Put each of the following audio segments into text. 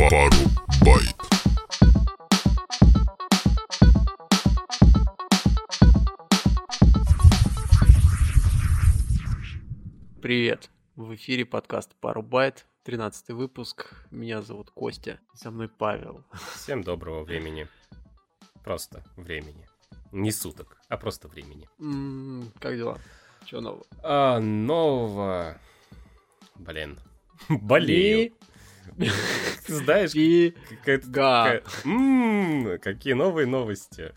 Пару байт. Привет! В эфире подкаст «Пару байт», 13 выпуск. Меня зовут Костя, со мной Павел. Всем доброго времени. Просто времени. Не суток, а просто времени. М, Как дела? Чего нового? А, нового... Блин. Болею. Знаешь, И... какая-то... Га. такая, «М, Какие новые новости.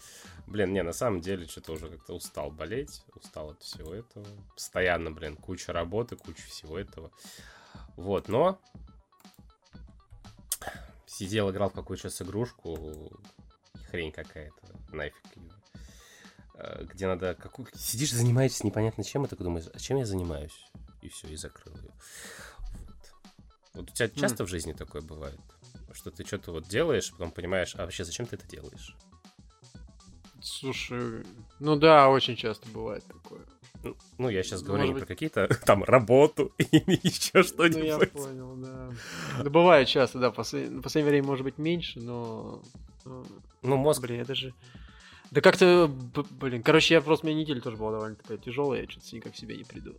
Блин, не, на самом деле, что-то уже как-то устал болеть, устал от всего этого. Постоянно, блин, куча работы, куча всего этого. Вот, но... Сидел, играл в какую-то сейчас игрушку, хрень какая-то, нафиг ее. Э, Где надо... Какую... Сидишь, занимаешься непонятно чем, и такой думаешь, а чем я занимаюсь? И все, и закрыл ее. Вот. У тебя часто в жизни такое бывает? Что ты что-то вот делаешь, а потом понимаешь, а вообще зачем ты это делаешь? Слушай, ну да, очень часто бывает такое. Ну, Ну, я сейчас Ну, говорю не может про какие-то там работу или еще Ну, я что-нибудь. понял, да. Да бывает часто, да, в послед- в последнее время может быть меньше, но... ну, Ну, мозг... Блин, это же... Да как-то, блин, короче, я просто, у меня неделя тоже была довольно такая тяжелая, я что-то никак в себя не приду.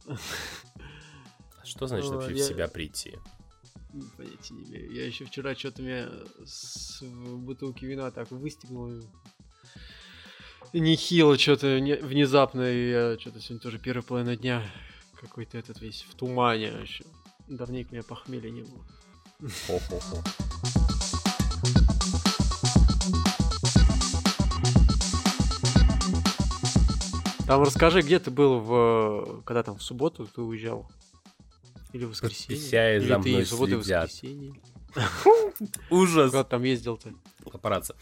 Что значит вообще в я- себя прийти? Понятия не имею. Я еще вчера что-то меня с бутылки вина так выстегнул. Нехило что-то внезапно. И я что-то сегодня тоже первая половина дня какой-то этот весь в тумане еще. Давненько меня похмелья не было. Хо-хо-хо. Там расскажи, где ты был в... Когда там, в субботу ты уезжал? Или в воскресенье? Подписяи Или за ты мной в в следят. воскресенье? Ужас! Куда там ездил-то? Папарацци.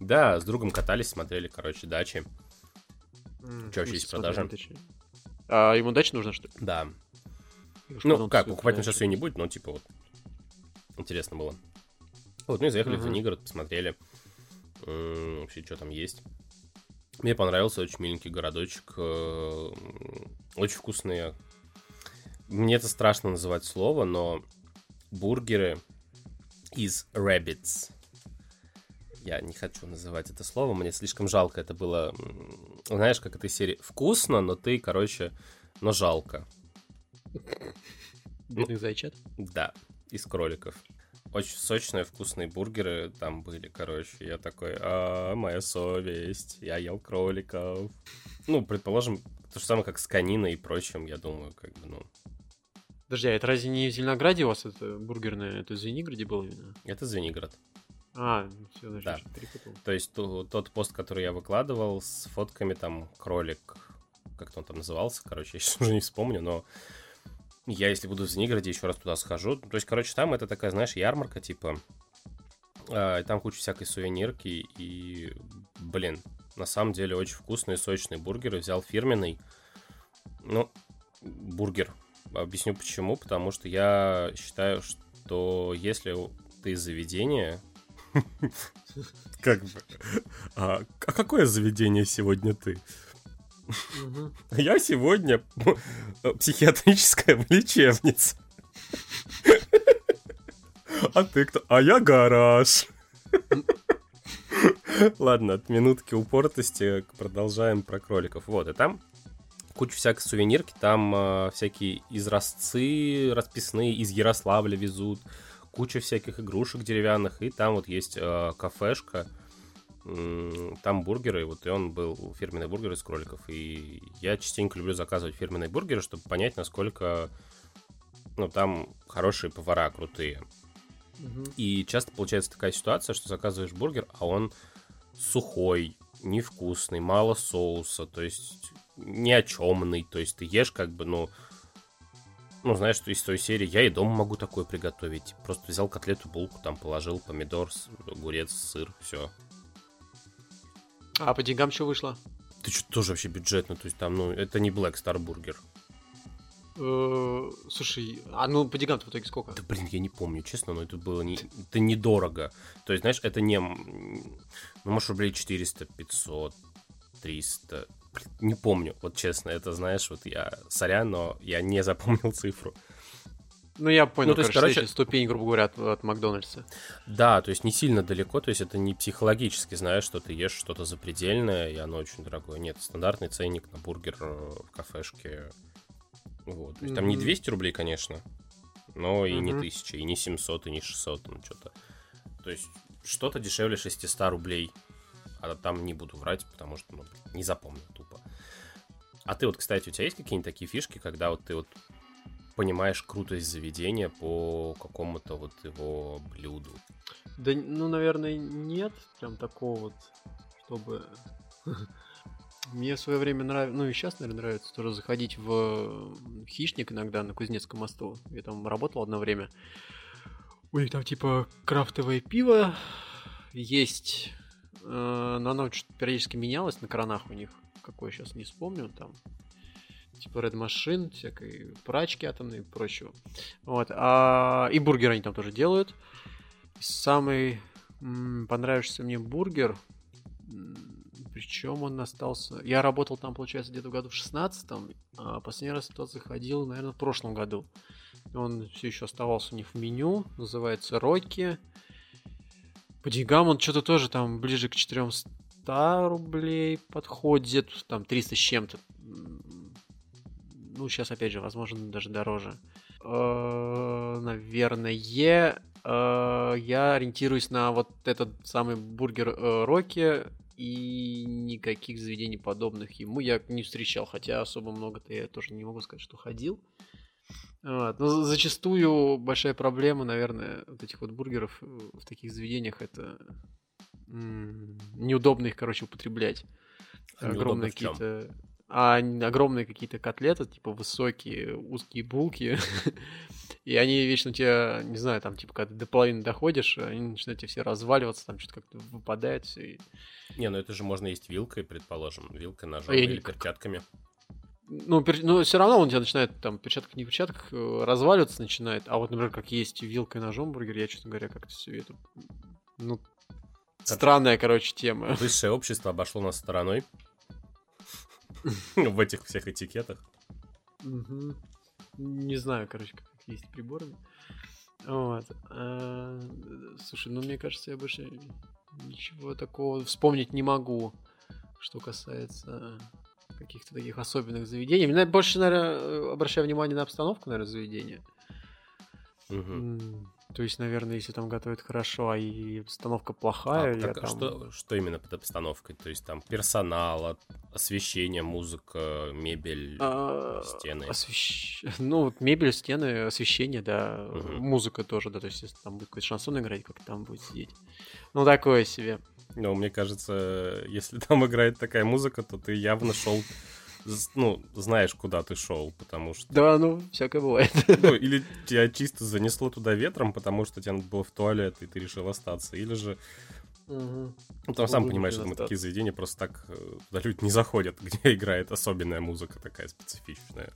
Да, с другом катались, смотрели, короче, дачи. М, Чё, в есть дачи? А ему дача нужна, что ли? Да. Ну, как, покупать продашь? сейчас ее не будет, но типа вот. Интересно было. Вот, ну и заехали в Мгм. Звенигород, посмотрели. м, Вообще, что там есть. Мне понравился очень миленький городочек. э, Очень вкусные. Мне это страшно называть слово, но бургеры из rabbits. Я не хочу называть это слово, мне слишком жалко. Это было, знаешь, как этой серии вкусно, но ты, короче, но жалко. Бедных зайчат? Да, из кроликов. Очень сочные, вкусные бургеры там были, короче. Я такой, а, моя совесть, я ел кроликов. Ну, предположим, то же самое, как с кониной и прочим, я думаю, как бы, ну, Подожди, а это разве не в Зеленограде у вас это бургерное, это в Звенигороде было именно? это Звенигород. А, все, значит, Да. перепутал. То есть ту- тот пост, который я выкладывал с фотками, там, кролик, как-то он там назывался, короче, я сейчас уже не вспомню, но я, если буду в Звенигороде, еще раз туда схожу. То есть, короче, там это такая, знаешь, ярмарка, типа, и там куча всякой сувенирки, и, блин, на самом деле очень вкусные, сочные бургеры. Взял фирменный, ну, бургер. Объясню почему, потому что я считаю, что если ты из заведения, как бы, а, а какое заведение сегодня ты? Я сегодня психиатрическая лечебница. А ты кто? А я гараж. Ладно, от минутки упортости продолжаем про кроликов. Вот, и там куча всякой сувенирки, там э, всякие изразцы расписные из Ярославля везут, куча всяких игрушек деревянных, и там вот есть э, кафешка, там бургеры, вот и он был фирменный бургер из кроликов. И я частенько люблю заказывать фирменные бургеры, чтобы понять, насколько ну, там хорошие повара, крутые. И часто получается такая ситуация, что заказываешь бургер, а он сухой, невкусный, мало соуса, то есть ни о чемный. То есть ты ешь как бы, ну, ну, знаешь, что из той серии я и дома могу такое приготовить. Просто взял котлету, булку, там положил помидор, огурец, сыр, все. А по деньгам что вышло? Ты что, тоже вообще бюджетно, то есть там, ну, это не Black Star Burger. Э, Слушай, а ну по деньгам в итоге сколько? Да, блин, я не помню, честно, но это было не... Это недорого. То есть, знаешь, это не... Ну, может, рублей 400, 500, 300. Блин, Не помню, вот честно, это, знаешь, вот я... Сорян, но я не запомнил цифру. Ну, я понял, Ну, то есть, короче, короче- ступень, грубо говоря, от, от Макдональдса. Да, то есть не сильно далеко, то есть это не психологически, знаешь, что ты ешь что-то запредельное, и оно очень дорогое. Нет, стандартный ценник на бургер э, в кафешке. Вот. То есть там не Мгм. 200 рублей, конечно, но и не Мгм. 1000, и не 700, и не 600, там что-то. То есть что-то дешевле 600 рублей. А там не буду врать, потому что ну, не запомнил тупо. А ты вот, кстати, у тебя есть какие-нибудь такие фишки, когда вот ты вот понимаешь крутость заведения по какому-то вот его блюду? Да, ну, наверное, нет прям такого вот, чтобы... Мне в свое время нравилось, ну и сейчас, наверное, нравится тоже заходить в Хищник иногда на Кузнецком мосту. Я там работал одно время. У них там типа крафтовое пиво есть, э, но оно что-то периодически менялось на кранах у них. Какое сейчас не вспомню там. Типа Red Machine, всякой прачки атомной и прочего. Вот. А, и бургеры они там тоже делают. Самый м, понравившийся мне бургер, причем он остался... Я работал там, получается, где-то в году в 16 а последний раз тот заходил, наверное, в прошлом году. Он все еще оставался у них в меню, называется Рокки. По деньгам он что-то тоже там ближе к 400 рублей подходит, там 300 с чем-то. Ну, сейчас, опять же, возможно, даже дороже. Э, Наверное, э, я ориентируюсь на вот этот самый бургер э, Рокки, и никаких заведений подобных ему я не встречал, хотя особо много-то я тоже не могу сказать, что ходил. Вот. Но за- зачастую большая проблема, наверное, вот этих вот бургеров э, в таких заведениях это неудобно их, короче, употреблять. А огромные какие-то а огромные какие-то котлеты, типа высокие, узкие булки, и они вечно тебя, не знаю, там, типа, когда ты до половины доходишь, они начинают тебе все разваливаться, там что-то как-то выпадает все. И... Не, ну это же можно есть вилкой, предположим. Вилкой, ножом А или перчатками. Ну, ну, все равно он тебя начинает, там, перчатках, не перчатках, э, разваливаться начинает, а вот, например, как есть вилкой, ножом бургер, я, честно говоря, как-то все это... Ну, странная, короче, тема. Высшее общество обошло нас стороной в этих всех этикетах. Не знаю, короче, как есть приборами. Вот. А, Слушай, ну мне кажется, я больше ничего такого вспомнить не могу, что касается каких-то таких особенных заведений. Мне больше, наверное, обращаю внимание на обстановку, наверное, заведения. М, То есть, наверное, если там готовят хорошо, а и обстановка А, плохая, я так там... что, что именно под обстановкой? То есть там персонал, от- освещение, музыка, мебель, А, стены. освещ- Ну, вот мебель, стены, освещение, да. Мгм. Музыка тоже, да. То есть, если там будет какой-то шансон играть, как там будет сидеть. Ну, такое себе. Но мне кажется, если там играет такая музыка, то ты явно шел, ну, знаешь, куда ты шел, потому что... Да, ну, всякое бывает. Ну, или тебя чисто занесло туда ветром, потому что тебе надо было в туалет, и ты решил остаться. Или же... Мгм. Ну, там сам понимаешь, что мы такие заведения просто так э, туда люди не заходят, где играет особенная музыка такая специфичная.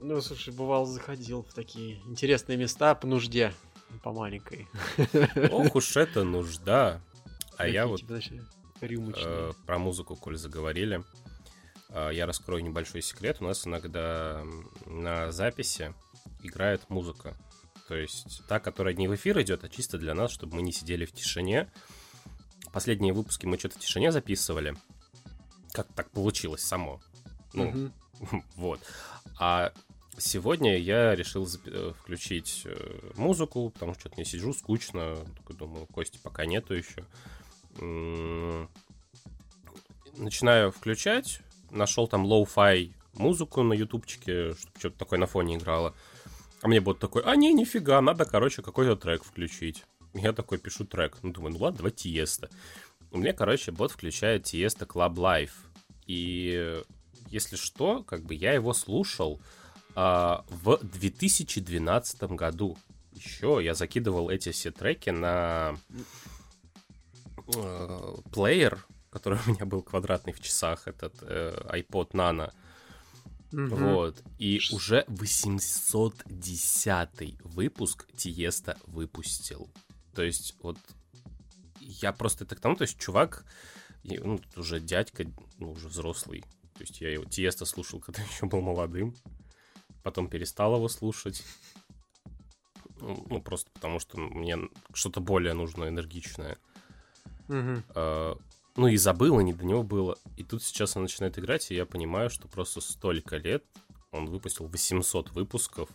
Ну, слушай, бывал, заходил в такие интересные места по нужде, по маленькой. Ох уж это нужда. А я вот э, про музыку, коль заговорили, э, я раскрою небольшой секрет. У нас иногда на записи играет музыка. То есть та, которая не в эфир идет, а чисто для нас, чтобы мы не сидели в тишине. Последние выпуски мы что-то в тишине записывали. Как так получилось само. Ну, Мгм. вот. А сегодня я решил э, включить музыку, потому что что-то не сижу, скучно. Такой думаю, Кости пока нету еще. Начинаю включать. Нашел там lo-fi музыку на ютубчике, чтобы что-то такое на фоне играло. А мне бот такой, а не, нифига, надо, короче, какой-то трек включить. Я такой пишу трек. Ну, думаю, ну ладно, давай Tiësto. У меня, короче, бот включает Tiësto Club Life. И если что, как бы я его слушал а, в 2012 году. Еще я закидывал эти все треки на э, плеер, который у меня был квадратный в часах, этот э, iPod Nano. Мгм. Вот. И Ш- уже 810 выпуск Тиеста выпустил. То есть, вот я просто это к тому, то есть, чувак, ну, тут уже дядька, ну, уже взрослый. То есть, я его Тиеста слушал, когда еще был молодым. потом перестал его слушать. Ну, ну просто потому что мне что-то более нужно энергичное. А, ну и забыл, и не до него было. И тут сейчас он начинает играть, и я понимаю, что просто столько лет он выпустил 800 выпусков.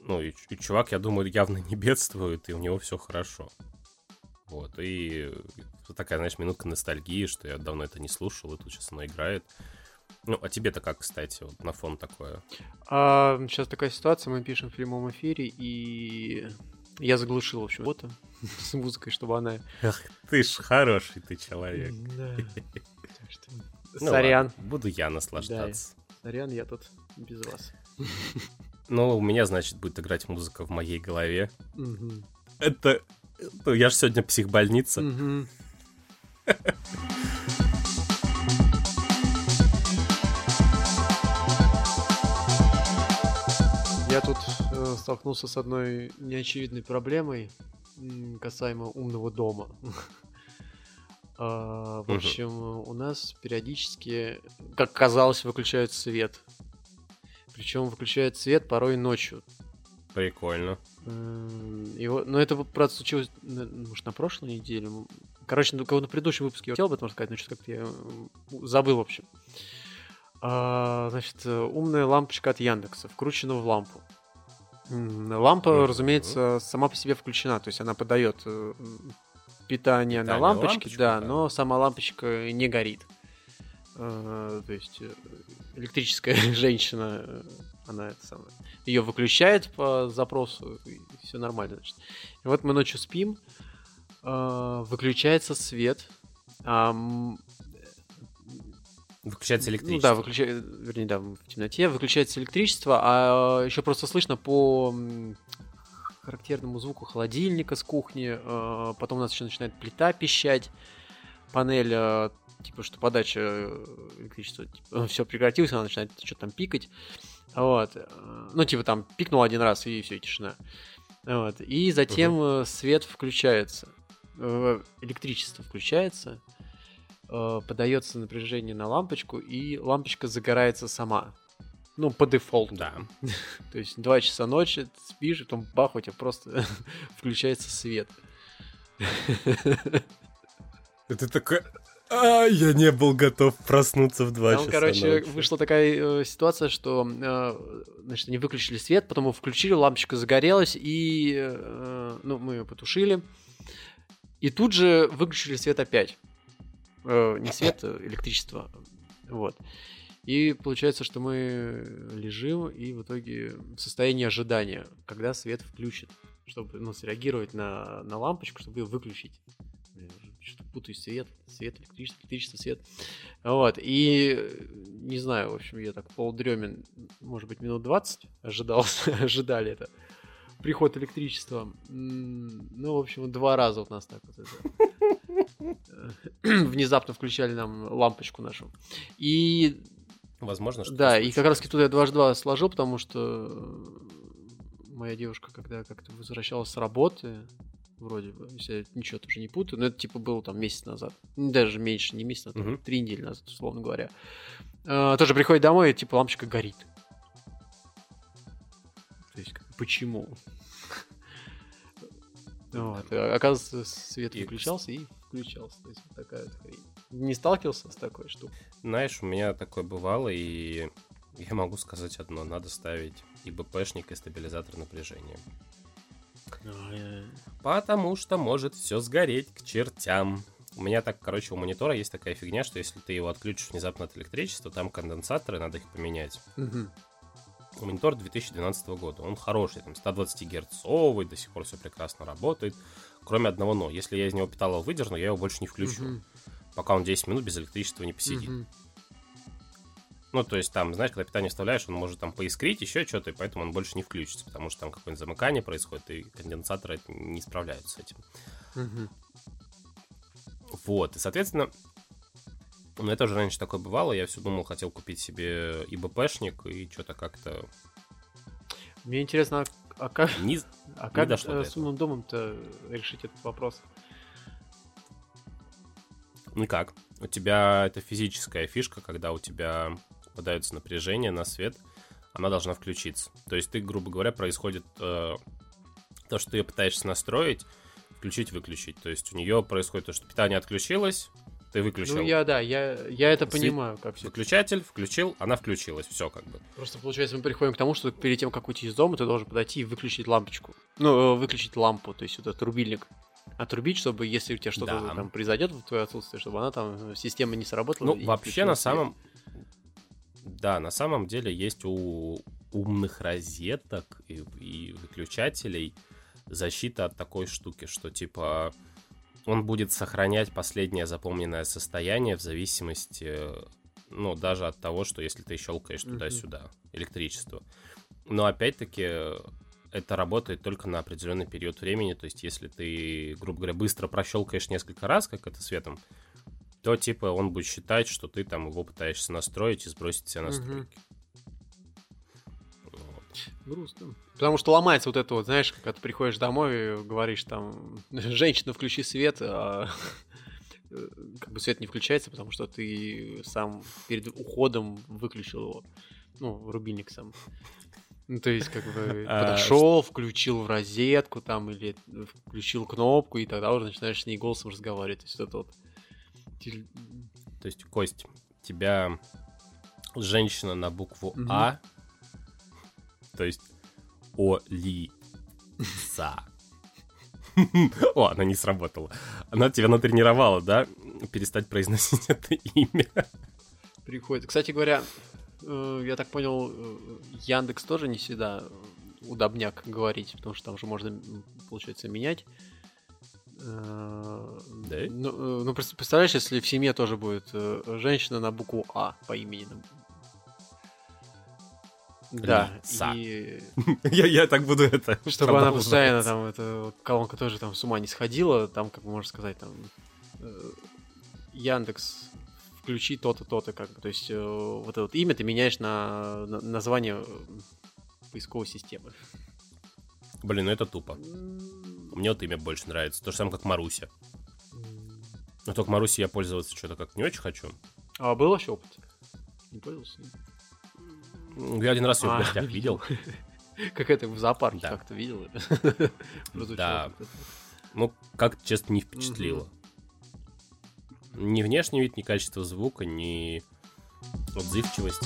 Ну и, и чувак, я думаю, явно не бедствует, и у него все хорошо. Вот, и вот такая, знаешь, минутка ностальгии, что я давно это не слушал, и тут сейчас оно играет. Ну, а тебе-то как, кстати, вот на фон такое? А, сейчас такая ситуация, мы пишем в прямом эфире, и я заглушил, в общем, фото с музыкой, чтобы она... Ах, ты ж хороший ты человек. Да. Что, Ну Сорян, ладно, буду я наслаждаться. сорян, я тут без вас. Ну, у меня, значит, будет играть музыка в моей голове. Мгм. Это... Ну, я же сегодня психбольница. Мгм. Я тут э, столкнулся с одной неочевидной проблемой касаемо умного дома. А, В общем, у нас периодически, как казалось, выключают свет. Причем выключают свет порой ночью. Прикольно. И вот, но это, правда, случилось, на- может, на прошлой неделе. Короче, ну, кого на предыдущем выпуске я хотел об этом рассказать, но что-то как-то я забыл, в общем. А, значит, э, умная лампочка от Яндекса, вкручена в лампу. Лампа, Мгм. разумеется, сама по себе включена, то есть она подает э, м, питание на Питание лампочке, лампочку, да, да. но сама лампочка не горит. Э, То есть э, электрическая женщина, э, она это самое, ее выключает по запросу, и все нормально, значит. И вот мы ночью спим, э, выключается свет, а, Выключается ну электричество. да, выключается, вернее, да, в темноте выключается электричество, а еще просто слышно по характерному звуку холодильника с кухни, э, потом у нас еще начинает плита пищать, панель, э, типа, что подача э, электричества, все прекратилось, она начинает что-то там пикать, вот, э, ну, типа, там пикнул один раз, и все, тишина. Вот. И затем э, свет включается, э, электричество включается, э, подается напряжение на лампочку, и лампочка загорается сама. Ну, по дефолту. Да. То есть 2 часа ночи, спишь, и потом бах, у тебя просто включается свет. Ты такой... А, я не был готов проснуться в 2 Там, часа короче, ночи». вышла такая э, ситуация, что, э, значит, они выключили свет, потом его включили, лампочка загорелась, и, э, ну, мы ее потушили. И тут же выключили свет опять. Э, не свет, а электричество. Вот. И получается, что мы лежим и в итоге в состоянии ожидания, когда свет включит, чтобы ну, среагировать на, на лампочку, чтобы ее выключить. Блин, Что-то путаю свет, свет, электричество, электричество, свет. Вот, и э, не знаю, в общем, я так полудремен, может быть, минут 20 ожидал, ожидали это. Приход электричества. Ну, в общем, два раза вот нас так вот это. Внезапно включали нам лампочку нашу. И Возможно, что да, и как раз тут я дважды два сложил, потому что э, моя девушка, когда как-то возвращалась с работы, вроде бы, если я ничего тоже не путаю, но это типа было там месяц назад, Ну, даже меньше, не месяц, а там Мгм. три недели назад, условно говоря, э, тоже приходит домой, и типа лампочка горит. То есть, как- почему? Вот, оказывается, свет выключался и включался. То есть, вот такая вот хрень. Не сталкивался с такой штукой? Знаешь, у меня такое бывало, и я могу сказать одно. Надо ставить и БПшник, и стабилизатор напряжения. Потому что может все сгореть к чертям. У меня так, короче, у монитора есть такая фигня, что если ты его отключишь внезапно от электричества, там конденсаторы, надо их поменять. Мгм. У монитора 2012 года. Он хороший, там 120 герцовый, до сих пор все прекрасно работает. Кроме одного но. Если я из него питало выдерну, я его больше не включу. Мгм. Пока он 10 минут без электричества не посидит. Мгм. Ну, то есть там, знаешь, когда питание вставляешь, он может там поискрить, еще что-то, и поэтому он больше не включится, потому что там какое-нибудь замыкание происходит, и конденсаторы не справляются с этим. Мгм. Вот, и, соответственно, у меня тоже раньше такое бывало, я все думал, хотел купить себе и БПшник, и что-то как-то Мне интересно, а- как, не... а как дошло до э, с умным домом-то решить этот вопрос? Никак. У тебя это физическая фишка, когда у тебя попадается напряжение на свет, она должна включиться. То есть ты, грубо говоря, происходит э, то, что ты ее пытаешься настроить, включить-выключить. То есть у нее происходит то, что питание отключилось, ты выключил. Ну, я, да, я, я это понимаю, как все. Выключатель, включил, она включилась, все как бы. Просто, получается, мы приходим к тому, что перед тем, как уйти из дома, ты должен подойти и выключить лампочку. Ну, э, выключить лампу, то есть вот этот рубильник. Отрубить, чтобы, если у тебя что-то Да. там произойдет в твое отсутствие, чтобы она там, э, система не сработала. Ну, вообще, на свет. самом... Да, на самом деле есть у умных розеток и, и выключателей защита от такой штуки, что типа он будет сохранять последнее запомненное состояние в зависимости, ну, даже от того, что если ты щелкаешь туда-сюда электричество. Но опять-таки это работает только на определенный период времени. То есть, если ты, грубо говоря, быстро прощелкаешь несколько раз, как это светом, то типа он будет считать, что ты там его пытаешься настроить и сбросить все настройки. Вот. Грустно. Потому что ломается вот это вот, знаешь, когда ты приходишь домой и говоришь там, женщина, включи свет, а э, как бы свет не включается, потому что ты сам перед уходом выключил его. Ну, рубильник сам. Ну, то есть, как бы, А, подошел, включил в розетку там, или включил кнопку, и тогда уже начинаешь с ней голосом разговаривать. То есть, это вот. То есть, Кость, тебя женщина на букву. А, то есть Оли За. О, она не сработала. Она тебя натренировала, да? Перестать произносить это имя. приходит. Кстати говоря, э, я так понял, э, Яндекс тоже не всегда удобняк говорить, потому что там же можно, получается, менять. Э, Да? Ну, ну, представляешь, если в семье тоже будет женщина на букву А по имени. Да, и Я, я так буду это. чтобы она постоянно там, эта колонка тоже там с ума не сходила, там, как можно сказать, там, э, Яндекс, включи то-то, то-то, как бы, то есть э, вот это вот имя ты меняешь на, на- название э, поисковой системы. Блин, ну это тупо. Мне вот имя больше нравится. То же самое, как Маруся. Но только Маруси я пользоваться что-то как не очень хочу. А был вообще опыт? Не пользовался? Я один раз ее в А, гостях видел. Как это в зоопарке Да. как-то видел? Да. Ну, как честно, не впечатлило. Ни внешний вид, ни качество звука, ни отзывчивость.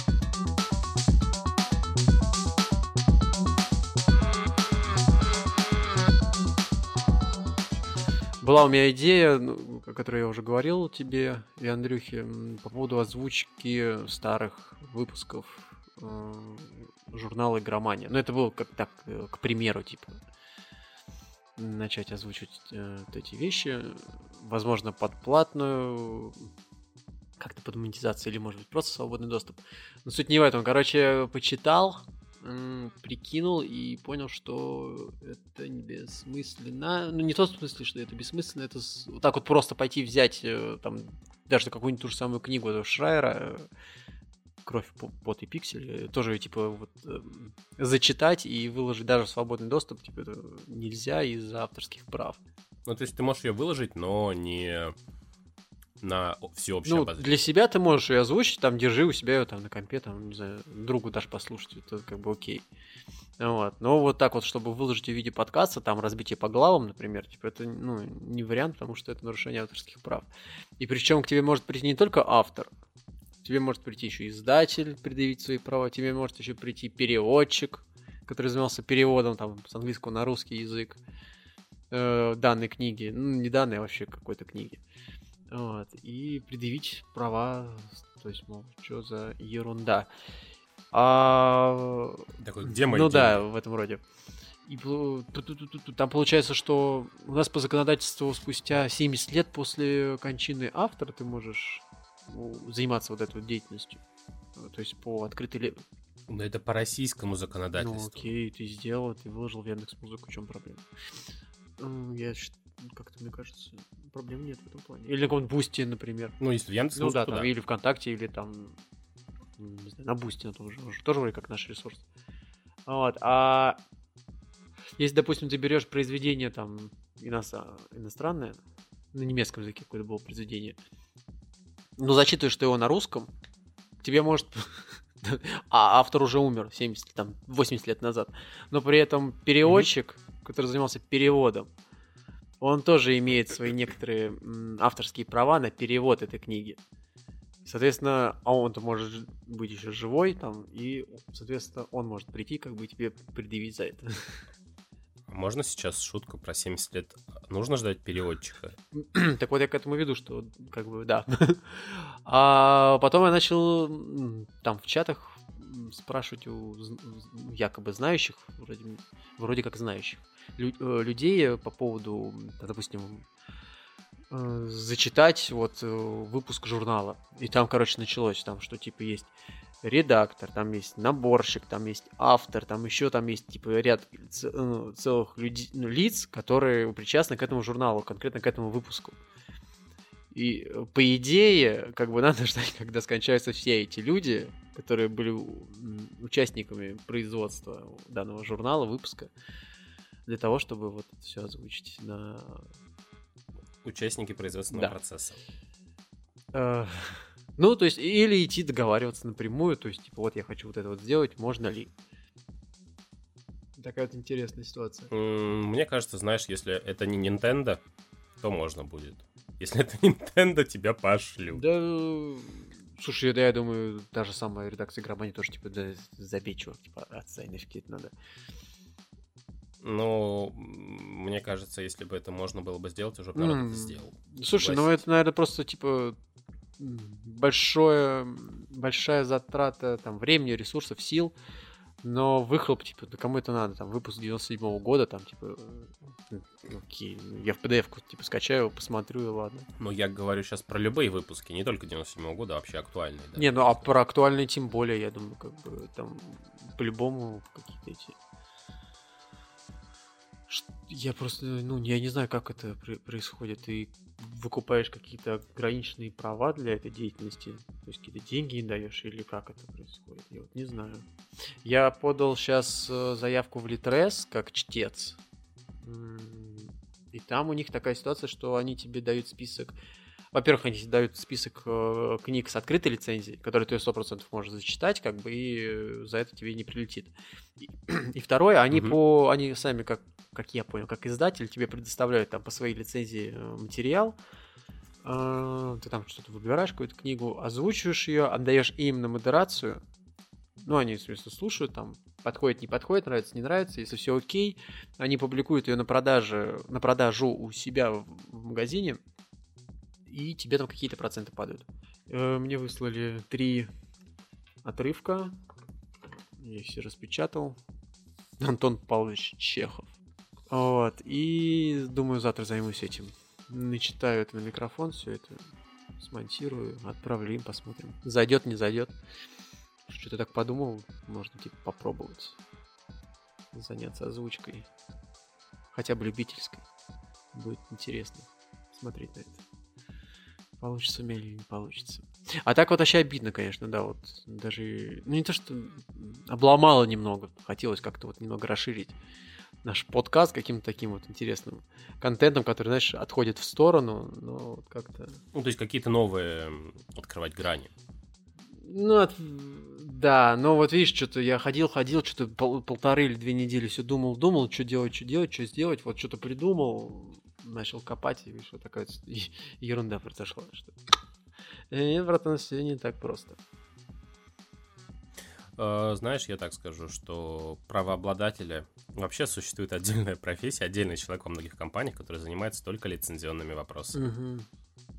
Была у меня идея, ну, о которой я уже говорил тебе и Андрюхе, по поводу озвучки старых выпусков э, журнала «Игромания». Ну, это было как так, э, к примеру, типа, начать озвучивать э, эти вещи, возможно, под платную, как-то под монетизацию или, может быть, просто свободный доступ. Но суть не в этом. Короче, почитал, прикинул и понял, что это не бессмысленно. Ну, не в том смысле, что это бессмысленно, это вот так вот просто пойти взять там даже какую-нибудь ту же самую книгу этого Шрайера «Кровь, по- пот и пиксель», э, тоже, типа, вот эм, зачитать и выложить даже в свободный доступ, типа, это нельзя из-за авторских прав. Ну, то есть ты можешь ее выложить, но не на всеобщее Ну, обозрение. для себя ты можешь ее озвучить, там, держи у себя ее там на компе, там, не знаю, другу дашь послушать, это как бы окей. Вот. Но вот так вот, чтобы выложить в виде подкаста, там, разбить ее по главам, например, типа, это, ну, не вариант, потому что это нарушение авторских прав. И причем к тебе может прийти не только автор, тебе может прийти еще издатель, предъявить свои права, тебе может еще прийти переводчик, который занимался переводом там с английского на русский язык э, данной книги, ну, не данной, а вообще какой-то книги. Вот, и предъявить права, то есть, мол, что за ерунда. А, Такой, где мои ну да, деньги? в этом роде. И там получается, что у нас по законодательству спустя 70 лет после кончины автора ты можешь заниматься вот этой вот деятельностью. Э, То есть по открытой... ле- Но это по российскому Ну законодательству. окей, ты сделал, ты выложил в Яндекс Музыку, в чем проблема? М, Я как-то, мне кажется, проблем нет в этом плане. Или на каком-нибудь Boosty, например. Ну, если в Яндекс.Музыку, Ну да, там да. или ВКонтакте, или там, не знаю, на Boosty на том же, тоже вроде как наш ресурс. Вот, а если, допустим, ты берешь произведение там иностранное, на немецком языке какое-то было произведение, но зачитываешь ты его на русском, тебе может а автор уже умер 70, там, 80 лет назад. Но при этом переводчик, который занимался переводом, он тоже имеет свои некоторые авторские права на перевод этой книги. Соответственно, а он-то может быть еще живой там, и, соответственно, он может прийти, как бы тебе предъявить за это. Можно сейчас шутку про 70 лет? Нужно ждать переводчика? так вот я к этому веду, что как бы да. а потом я начал там в чатах спрашивать у якобы знающих, вроде, вроде как знающих, лю- э, людей по поводу, допустим, э, зачитать вот э, выпуск журнала. И там, короче, началось там, что типа есть редактор, там есть наборщик, там есть автор, там еще там есть типа ряд ну, целых людей, ну, лиц, которые причастны к этому журналу, конкретно к этому выпуску. И э, по идее, как бы надо ждать, когда скончаются все эти люди, которые были участниками производства данного журнала, выпуска, для того, чтобы вот все озвучить на... Участники производственного да. процесса. Ну, то есть, или идти договариваться напрямую, то есть, типа, вот я хочу вот это вот сделать, можно ли? Такая вот интересная ситуация. Мне кажется, знаешь, если это не Nintendo, то можно будет. Если это Nintendo, тебя пошлют. Да, слушай, да, я думаю, та же самая редакция Грабани тоже, типа, да, забей, чувак, типа, отца нафиг это надо. Ну, мне кажется, если бы это можно было бы сделать, уже правда mm. сделал. Слушай, ну это, наверное, просто, типа, большое, большая затрата там, времени, ресурсов, сил, но выхлоп, типа, да кому это надо, там, выпуск 97 -го года, там, типа, э, окей, я в PDF-ку, типа, скачаю, посмотрю, и ладно. Ну, я говорю сейчас про любые выпуски, не только 97 -го года, а вообще актуальные, да? Не, ну, а про актуальные тем более, я думаю, как бы, там, по-любому какие-то эти я просто, ну, я не знаю, как это происходит. Ты выкупаешь какие-то ограниченные права для этой деятельности, то есть какие-то деньги даешь или как это происходит? Я вот не знаю. Я подал сейчас э, заявку в Литрес как чтец. И там у них такая ситуация, что они тебе дают список во-первых, они дают список э, книг с открытой лицензией, которые ты 100% можешь зачитать, как бы, и за это тебе не прилетит. И, и второе, они угу. по, они сами, как, как я понял, как издатель, тебе предоставляют там по своей лицензии э, материал, э, ты там что-то выбираешь, какую-то книгу, озвучиваешь ее, отдаешь им на модерацию, ну, они, соответственно, слушают, там, подходит, не подходит, нравится, не нравится. Если все окей, они публикуют ее на продаже, на продажу у себя в магазине и тебе там какие-то проценты падают. Э, мне выслали три отрывка. Я все распечатал. Антон Павлович Чехов. Вот. И думаю, завтра займусь этим. Начитаю это на микрофон, все это смонтирую, отправлю им, посмотрим. Зайдет, не зайдет. Что-то так подумал, можно типа попробовать заняться озвучкой. Хотя бы любительской. Будет интересно смотреть на это. Получится у меня или не получится. А так вот вообще обидно, конечно, да, вот даже, ну не то, что обломало немного, хотелось как-то вот немного расширить наш подкаст каким-то таким вот интересным контентом, который, знаешь, отходит в сторону, но вот как-то... Ну, то есть какие-то новые открывать грани. Ну, от... да, но вот видишь, что-то я ходил, ходил, что-то пол- полторы или две недели все думал, думал, что делать, что делать, что сделать, вот что-то придумал, начал копать, и видишь, вот такая ерунда произошла. Что... Нет, братан, все не так просто. А, знаешь, я так скажу, что правообладателя вообще существует отдельная профессия, отдельный человек во многих компаниях, который занимается только лицензионными вопросами. Угу.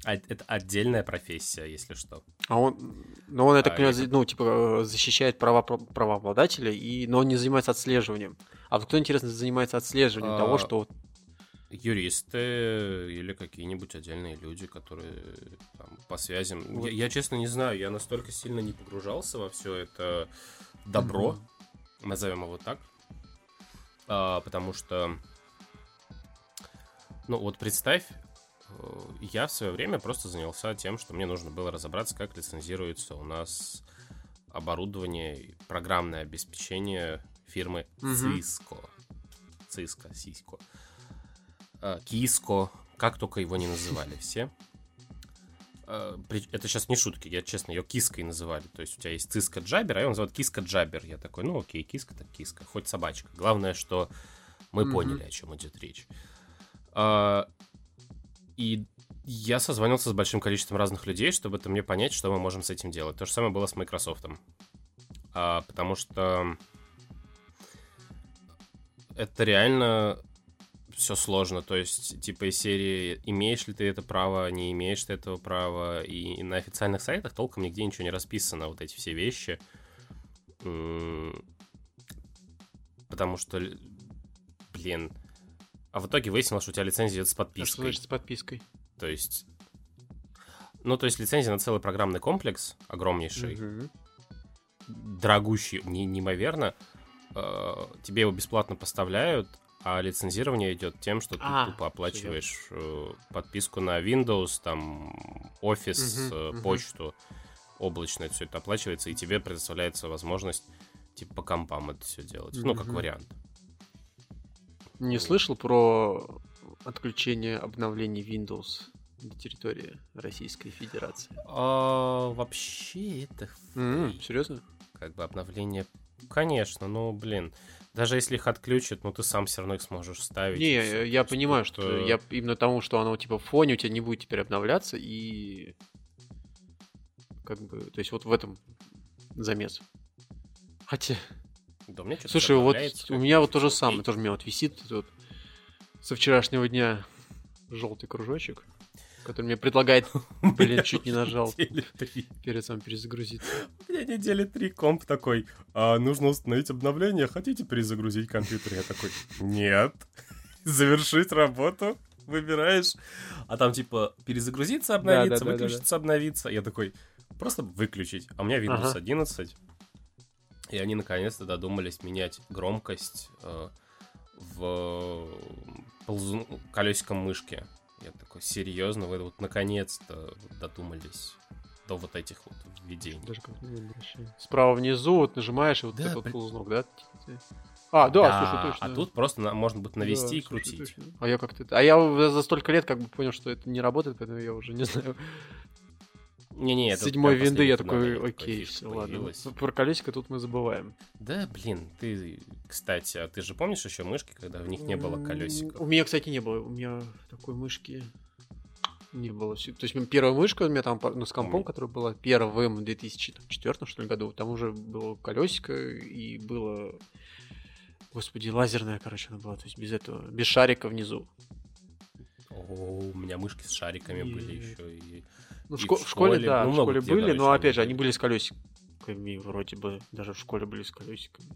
А, это отдельная профессия, если что. А он, ну он, я так а, понимаю, это... ну, типа, защищает права правообладателя, и, но он не занимается отслеживанием. А вот кто, интересно, занимается отслеживанием а... того, что юристы или какие-нибудь отдельные люди, которые там, по связям. Вот. Я, я, честно, не знаю, я настолько сильно не погружался во все это добро, mm-hmm. назовем его так, а, потому что, ну вот представь, э, я в свое время просто занялся тем, что мне нужно было разобраться, как лицензируется у нас оборудование, программное обеспечение фирмы mm-hmm. Cisco. Cisco, Cisco. Э, Киско, как только его не называли все. э, это сейчас не шутки, я честно, ее киской называли. То есть у тебя есть циска джабер, а ее называют киска джабер. Я такой, ну окей, киска так киска, хоть собачка. Главное, что мы mm-hmm. поняли, о чем идет речь. А, и я созвонился с большим количеством разных людей, чтобы это мне понять, что мы можем с этим делать. То же самое было с Microsoft. А, потому что это реально все сложно. То есть, типа, из серии имеешь ли ты это право, не имеешь ты этого права. И, на официальных сайтах толком нигде ничего не расписано, вот эти все вещи. Потому что, блин. А в итоге выяснилось, что у тебя лицензия с подпиской. Что значит с подпиской? То есть... Ну, то есть лицензия на целый программный комплекс огромнейший, угу. дорогущий, не, неимоверно. Э, тебе его бесплатно поставляют, а лицензирование идет тем, что ты а, тупо оплачиваешь э, подписку на Windows, там, офис, угу, э, почту, угу. облачное, все это оплачивается, и тебе предоставляется возможность, типа, по компам это все делать. Угу. Ну, как вариант. Не слышал про отключение обновлений Windows на территории Российской Федерации? А, вообще это... Mm, серьезно? Как бы обновление... Конечно, но, блин, даже если их отключат, ну ты сам все равно их сможешь ставить. Не, я, я понимаю, что, что я именно тому, что оно типа в фоне у тебя не будет теперь обновляться и как бы, то есть вот в этом замес. Хотя, да, меня слушай, вот у меня вот то же самое, тоже у меня вот висит вот со вчерашнего дня желтый кружочек, который мне предлагает... Блин, чуть не нажал. Перед самым перезагрузиться. У меня недели три комп такой. А, нужно установить обновление. Хотите перезагрузить компьютер? Я такой, нет. Завершить работу выбираешь. А там типа перезагрузиться, обновиться, выключиться, обновиться. Я такой, просто выключить. А у меня Windows 11. И они наконец-то додумались менять громкость э, в ползун... колесиком мышки. Я такой, серьезно, вы вот наконец-то додумались до вот этих вот введений. Даже как Справа внизу вот нажимаешь, и вот да, такой вот ползунок, да? А, да, да, слушай, точно. А тут просто на, можно будет навести да, и крутить. Точно. А я как-то... А я за столько лет как бы понял, что это не работает, поэтому я уже не знаю. Не-не, это Седьмой винды я такой, окей, все, ладно. Про колесико тут мы забываем. Да, блин, ты, кстати, а ты же помнишь еще мышки, когда в них не было колесиков? У меня, кстати, не было. У меня такой мышки не было. То есть первая мышка у меня там ну, с компом, которая была первым в 2004 что ли, году, там уже было колесико и было... Господи, лазерная, короче, она была. То есть без этого, без шарика внизу. О, у меня мышки с шариками и... были еще. И ну, в, шко- в школе, да, ну, в школе были, но опять же, они были с колесиками, вроде бы, даже в школе были с колесиками.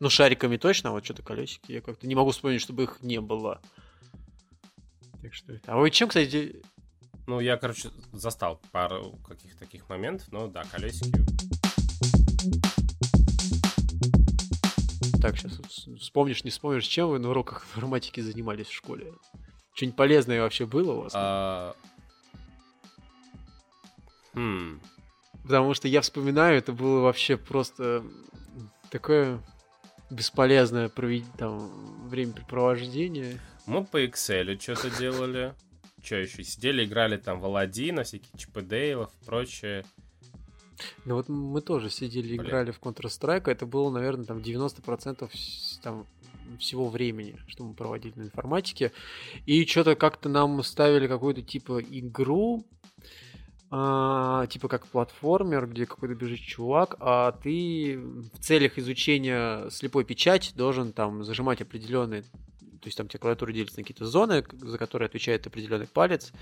Ну, шариками точно, а вот что-то колесики, я как-то не могу вспомнить, чтобы их не было. Так что это. А вы чем, кстати... Ну, я, короче, застал пару каких-то таких моментов, но да, колесики. Так, сейчас вспомнишь, не вспомнишь, чем вы на уроках информатики занимались в школе? Что-нибудь полезное вообще было у вас? А, Хм. Потому что я вспоминаю, это было вообще просто такое бесполезное провед... там, времяпрепровождение. Мы по Excel что-то делали. Что еще? Сидели, играли там в Аладдина, всякие Чипедейлов и прочее. Ну вот мы тоже сидели, Блин. играли в Counter-Strike, это было, наверное, там 90% там, всего времени, что мы проводили на информатике. И что-то как-то нам ставили какую-то типа игру, а, типа как платформер, где какой-то бежит чувак, а ты в целях изучения слепой печати должен там зажимать определенные, то есть там тебе клавиатура делится на какие-то зоны, за которые отвечает определенный палец,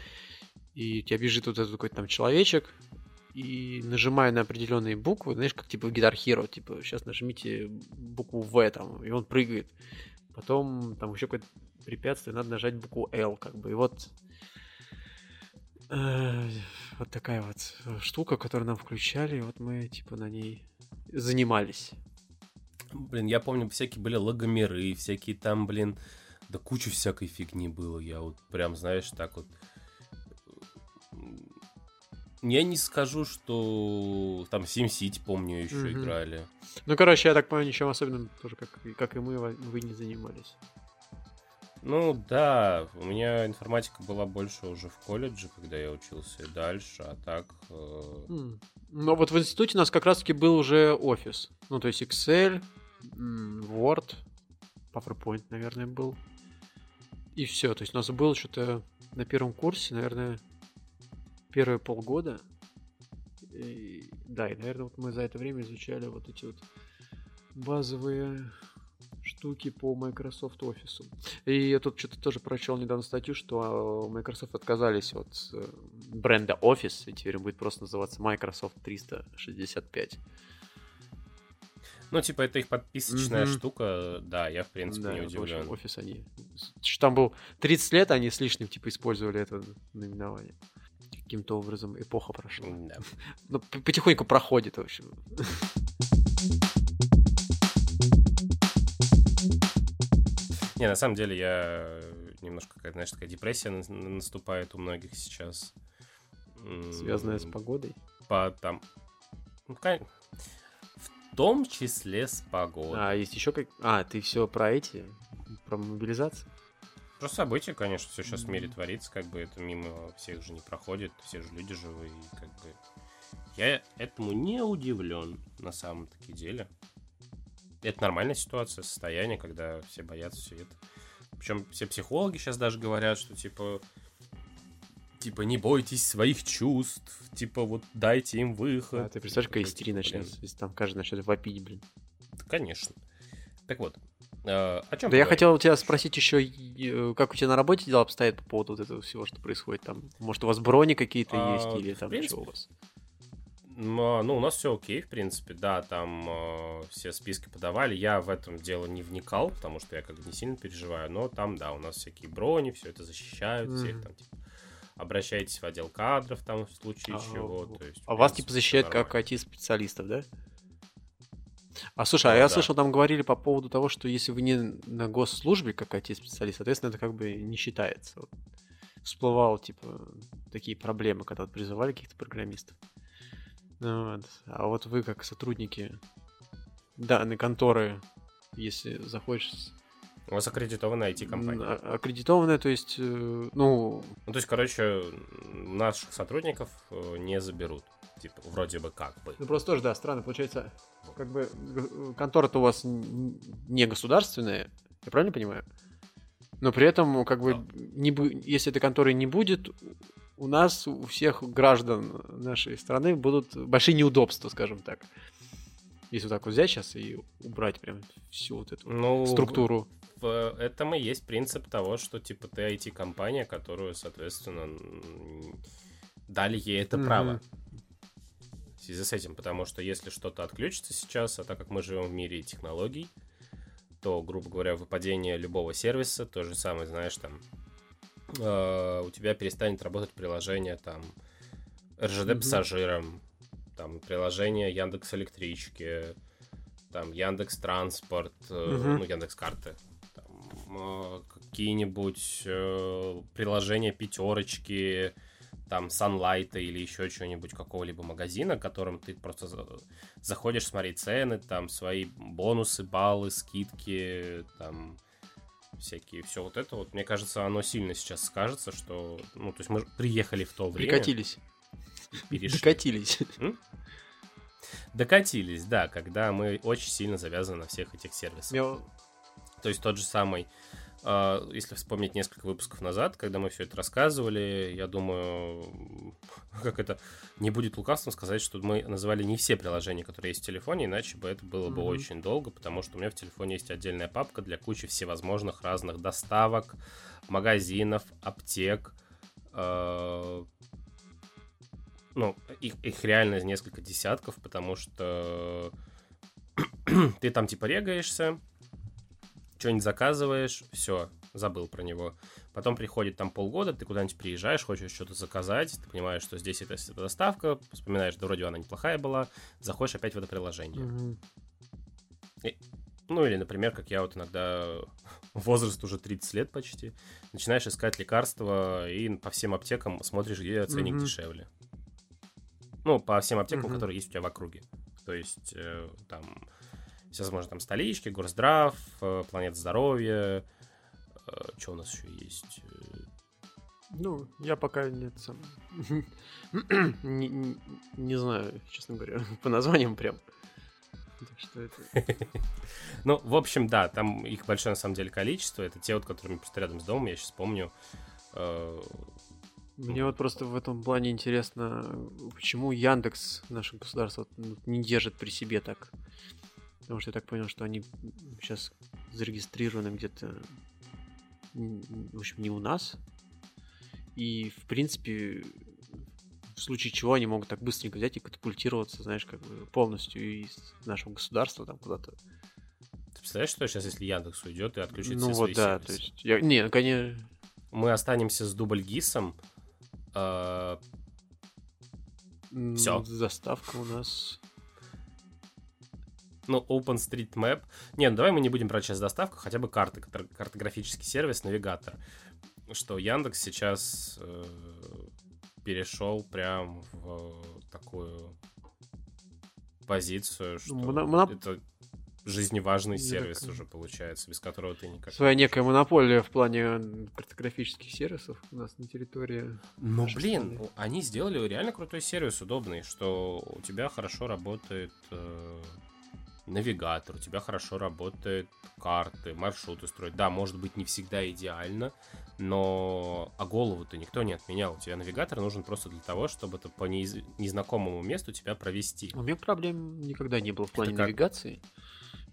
и у тебя бежит вот этот какой-то там человечек, и нажимая на определенные буквы, знаешь, как типа в Guitar Hero, типа сейчас нажмите букву В там, и он прыгает. Потом там еще какое-то препятствие, надо нажать букву L, как бы, и вот вот такая вот э, штука, которую нам включали, и вот мы типа на ней занимались. Блин, я помню, всякие были логомеры, всякие там, блин, да куча всякой фигни было. Я вот прям, знаешь, так вот... Я не скажу, что там SimCity, помню, еще mm-hmm. играли. Ну, короче, я так понимаю, ничем особенным тоже, как, как и мы, вы не занимались. Ну да, у меня информатика была больше уже в колледже, когда я учился и дальше, а так... Э... Но вот в институте у нас как раз-таки был уже офис. Ну, то есть Excel, Word, PowerPoint, наверное, был. И все. То есть у нас было что-то на первом курсе, наверное, первые полгода. И, да, и, наверное, вот мы за это время изучали вот эти вот базовые штуки по Microsoft Office. И я тут что-то тоже прочел недавно статью, что Microsoft отказались от э, бренда Office, и теперь будет просто называться Microsoft 365. Ну, типа, это их подписочная mm-hmm. штука, да, я, в принципе, да, не удивлен. В офис они... Что там был 30 лет, они с лишним, типа, использовали это наименование. Каким-то образом эпоха прошла. Да. Ну, потихоньку проходит, в общем. Не, на самом деле я немножко, как, знаешь, такая депрессия наступает у многих сейчас. Связанная с погодой? По там... Ну, в том числе с погодой. А, есть еще как... А, ты все про эти? Про мобилизацию? Про события, конечно, все сейчас в мире творится, как бы это мимо всех же не проходит, все же люди живые, и как бы... Я этому не удивлен на самом-таки деле. Это нормальная ситуация, состояние, когда все боятся все это. Причем все психологи сейчас даже говорят, что типа типа, не бойтесь своих чувств, типа, вот дайте им выход. А, ты представляешь, какая истерия начнется, если там каждый начнет вопить, блин. Конечно. Так вот, э, о чем Да я хотел у тебя спросить еще, э, как у тебя на работе дела обстоят по поводу вот этого всего, что происходит там? Может, у вас брони какие-то а, есть или там принципе, что у вас? Ну, ну, у нас все окей, в принципе, да, там э, все списки подавали. Я в этом дело не вникал, потому что я как бы не сильно переживаю, но там, да, у нас всякие брони, все это защищают, mm-hmm. всех там, типа, обращайтесь в отдел кадров там в случае а, чего. То есть, а вас типа защищают как IT-специалистов, да? А слушай, а я да. слышал, там говорили по поводу того, что если вы не на госслужбе как IT-специалист, соответственно, это как бы не считается. Вот. Всплывало, типа, такие проблемы, когда вот призывали каких-то программистов. Ну, вот. А вот вы как сотрудники данной конторы, если захочешь у вас аккредитованная IT-компания. А, аккредитованная, то есть, э, ну... Ну, то есть, короче, наших сотрудников э, не заберут. Типа, вроде бы как бы. Ну, просто тоже, да, странно. Получается, как бы контора-то у вас не государственная, я правильно понимаю? Но при этом, как бы, не, если этой конторы не будет, у нас, у всех граждан нашей страны будут большие неудобства, скажем так. Если вот так вот взять сейчас и убрать прям всю вот эту ну, структуру в этом и есть принцип того, что типа ты IT-компания, которую, соответственно, дали ей это mm-hmm. право. В связи с этим, потому что если что-то отключится сейчас, а так как мы живем в мире технологий, то, грубо говоря, выпадение любого сервиса, то же самое, знаешь, там, э, у тебя перестанет работать приложение, там, РЖД mm-hmm. пассажирам, там, приложение Яндекс Электрички, там, Яндекс Транспорт, mm-hmm. ну, Яндекс Карты, Э, какие-нибудь э, приложения пятерочки, там, Sunlight или еще чего-нибудь, какого-либо магазина, которым ты просто заходишь смотреть цены, там, свои бонусы, баллы, скидки, там, всякие, все вот это вот, мне кажется, оно сильно сейчас скажется, что, ну, то есть мы приехали в то время. Прикатились. Перешли. Докатились. М? Докатились, да, когда мы очень сильно завязаны на всех этих сервисах. То есть тот же самый если вспомнить несколько выпусков назад, когда мы все это рассказывали, я думаю, как это, не будет лукавством сказать, что мы называли не все приложения, которые есть в телефоне, иначе бы это было бы mm-hmm. очень долго, потому что у меня в телефоне есть отдельная папка для кучи всевозможных разных доставок, магазинов, аптек, э, ну, их, их реально несколько десятков, потому что ты там типа регаешься, что-нибудь заказываешь, все, забыл про него. Потом приходит там полгода, ты куда-нибудь приезжаешь, хочешь что-то заказать, ты понимаешь, что здесь это, это доставка, вспоминаешь, да вроде она неплохая была, заходишь опять в это приложение. Mm-hmm. И, ну или, например, как я вот иногда возраст уже 30 лет почти, начинаешь искать лекарства и по всем аптекам смотришь, где ценник mm-hmm. дешевле. Ну, по всем аптекам, mm-hmm. которые есть у тебя в округе. То есть э, там всевозможные там столички, Горздрав, э, Планета Здоровья, э, Что у нас еще есть? Ну, я пока нет сам. не, не, не знаю, честно говоря, по названиям прям. Так что это... ну, в общем, да, там их большое на самом деле количество. Это те, вот, которыми просто рядом с домом, я сейчас помню. Э, Мне вот просто в этом плане интересно, почему Яндекс наше государство не держит при себе так. Потому что я так понял, что они сейчас зарегистрированы где-то, в общем, не у нас. И, в принципе, в случае чего они могут так быстренько взять и катапультироваться, знаешь, как бы полностью из нашего государства там куда-то. Ты представляешь, что сейчас, если Яндекс уйдет и отключит ну, все вот, да, сервисы? то есть, я... не, ну, конечно... Мы останемся с дубль-гисом, э... Все. Заставка у нас ну, OpenStreetMap. Не, ну давай мы не будем брать сейчас доставку, хотя бы карты, картографический сервис, навигатор. Что Яндекс сейчас э, перешел прям в такую позицию, что Моноп... это жизневажный сервис уже получается, без которого ты никак... Своя некая монополия в плане картографических сервисов у нас на территории. Ну, блин, страны. они сделали реально крутой сервис, удобный, что у тебя хорошо работает э, навигатор, у тебя хорошо работают карты, маршруты строить. Да, может быть, не всегда идеально, но а голову-то никто не отменял. У тебя навигатор нужен просто для того, чтобы это по неиз... незнакомому месту тебя провести. У меня проблем никогда не было в плане навигации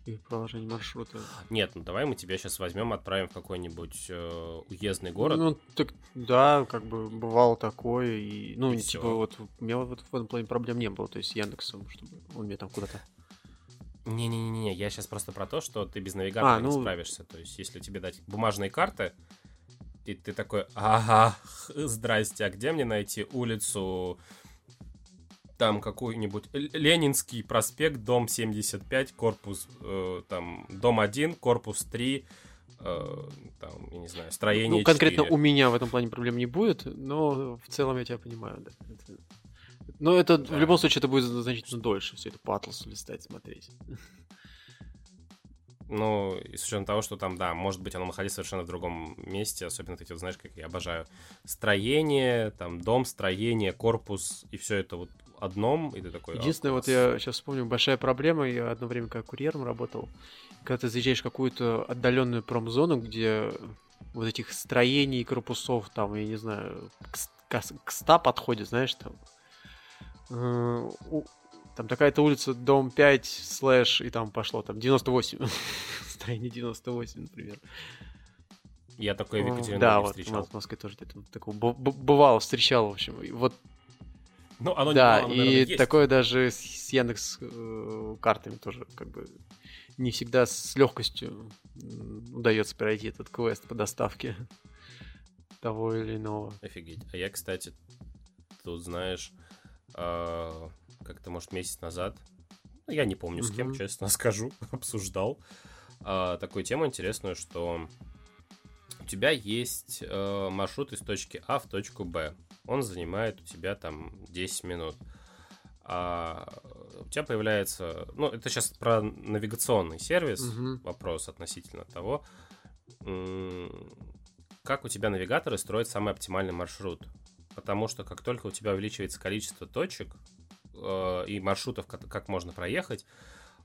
и проложения маршрута. Нет, ну давай мы тебя сейчас возьмем, отправим в какой-нибудь э, уездный город. Ну, так да, как бы бывало такое. И, ну, и типа, все. вот у меня вот в этом плане проблем не было. То есть Яндексом, чтобы он мне там куда-то не-не-не, я сейчас просто про то, что ты без навигатора а, ну... не справишься. То есть, если тебе дать бумажные карты, и ты такой, ага, здрасте, а где мне найти улицу, там какой-нибудь Ленинский проспект, дом 75, корпус, э, там, дом 1, корпус 3, э, там, я не знаю, строение Ну, конкретно 4. у меня в этом плане проблем не будет, но в целом я тебя понимаю, да. Это... Но это да. в любом случае это будет значительно дольше все это по атласу листать, смотреть. Ну, и с учетом того, что там, да, может быть, оно находится совершенно в другом месте, особенно ты вот знаешь, как я обожаю строение, там, дом, строение, корпус, и все это вот одном, и ты такой... Единственное, вот я сейчас вспомню, большая проблема, я одно время как курьером работал, когда ты заезжаешь в какую-то отдаленную промзону, где вот этих строений, корпусов, там, я не знаю, к, 100 подходит, знаешь, там, там такая-то улица, дом 5, слэш, и там пошло, там 98. Строение 98, например. Я такое в Екатеринбурге да, вот, встречал. в Москве тоже где-то такого бывало, встречал, в общем. И вот ну, оно да, не было, и наверное, такое даже с Яндекс э, картами тоже как бы не всегда с легкостью удается пройти этот квест по доставке того или иного. Офигеть. А я, кстати, тут знаешь, э, как-то, может, месяц назад, ну, я не помню с кем, честно скажу, обсуждал э, такую тему интересную, что у тебя есть э, маршрут из точки А в точку Б. Он занимает у тебя там 10 минут. А у тебя появляется... Ну, это сейчас про навигационный сервис, угу. вопрос относительно того, как у тебя навигаторы строят самый оптимальный маршрут потому что как только у тебя увеличивается количество точек э, и маршрутов, как, как можно проехать,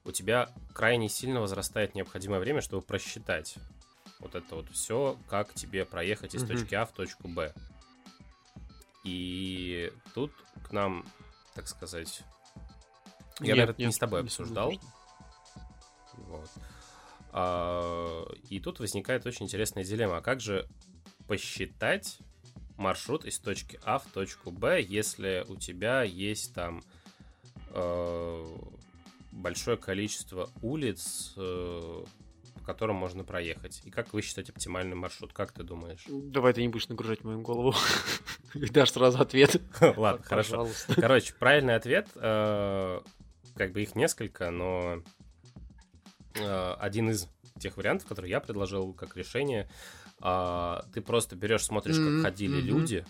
у тебя крайне сильно возрастает необходимое время, чтобы просчитать вот это вот все, как тебе проехать из mm-hmm. точки А в точку Б. И тут к нам, так сказать, я, нет, наверное, не с тобой обсуждал. Вот. А, и тут возникает очень интересная дилемма. А как же посчитать маршрут из точки А в точку Б, если у тебя есть там э, большое количество улиц, э, по которым можно проехать. И как высчитать оптимальный маршрут? Как ты думаешь? Давай ты не будешь нагружать мою голову. И дашь сразу ответ. Ладно, хорошо. Короче, правильный ответ, э, как бы их несколько, но э, один из тех вариантов, которые я предложил как решение, а, ты просто берешь, смотришь, как mm-hmm. ходили mm-hmm. люди,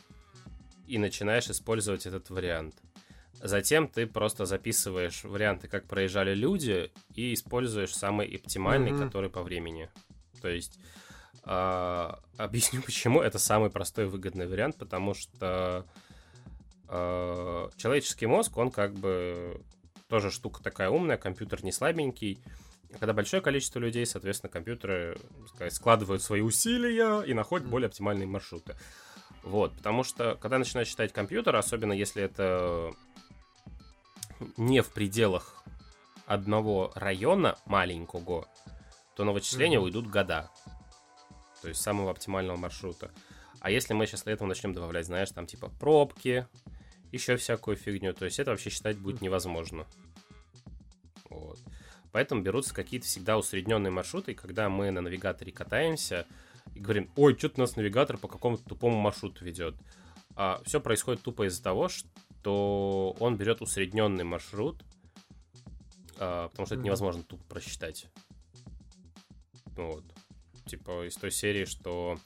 и начинаешь использовать этот вариант. Затем ты просто записываешь варианты, как проезжали люди, и используешь самый оптимальный, mm-hmm. который по времени. То есть А, объясню почему. Это самый простой выгодный вариант, потому что а, человеческий мозг, он как бы тоже штука такая умная, компьютер не слабенький. Когда большое количество людей, соответственно, компьютеры сказать, складывают свои усилия и находят более оптимальные маршруты. Вот, потому что, когда начинаешь читать компьютер, особенно если это не в пределах одного района маленького, то на вычисление mm-hmm. уйдут года. То есть самого оптимального маршрута. А если мы сейчас летом начнем добавлять, знаешь, там типа пробки, еще всякую фигню, то есть это вообще считать будет невозможно. Вот. Поэтому берутся какие-то всегда усредненные маршруты, и когда мы на навигаторе катаемся и говорим, ой, что-то нас навигатор по какому-то тупому маршруту ведет. А все происходит тупо из-за того, что он берет усредненный маршрут, а, потому что это невозможно тупо просчитать. Вот. Типа из той серии, что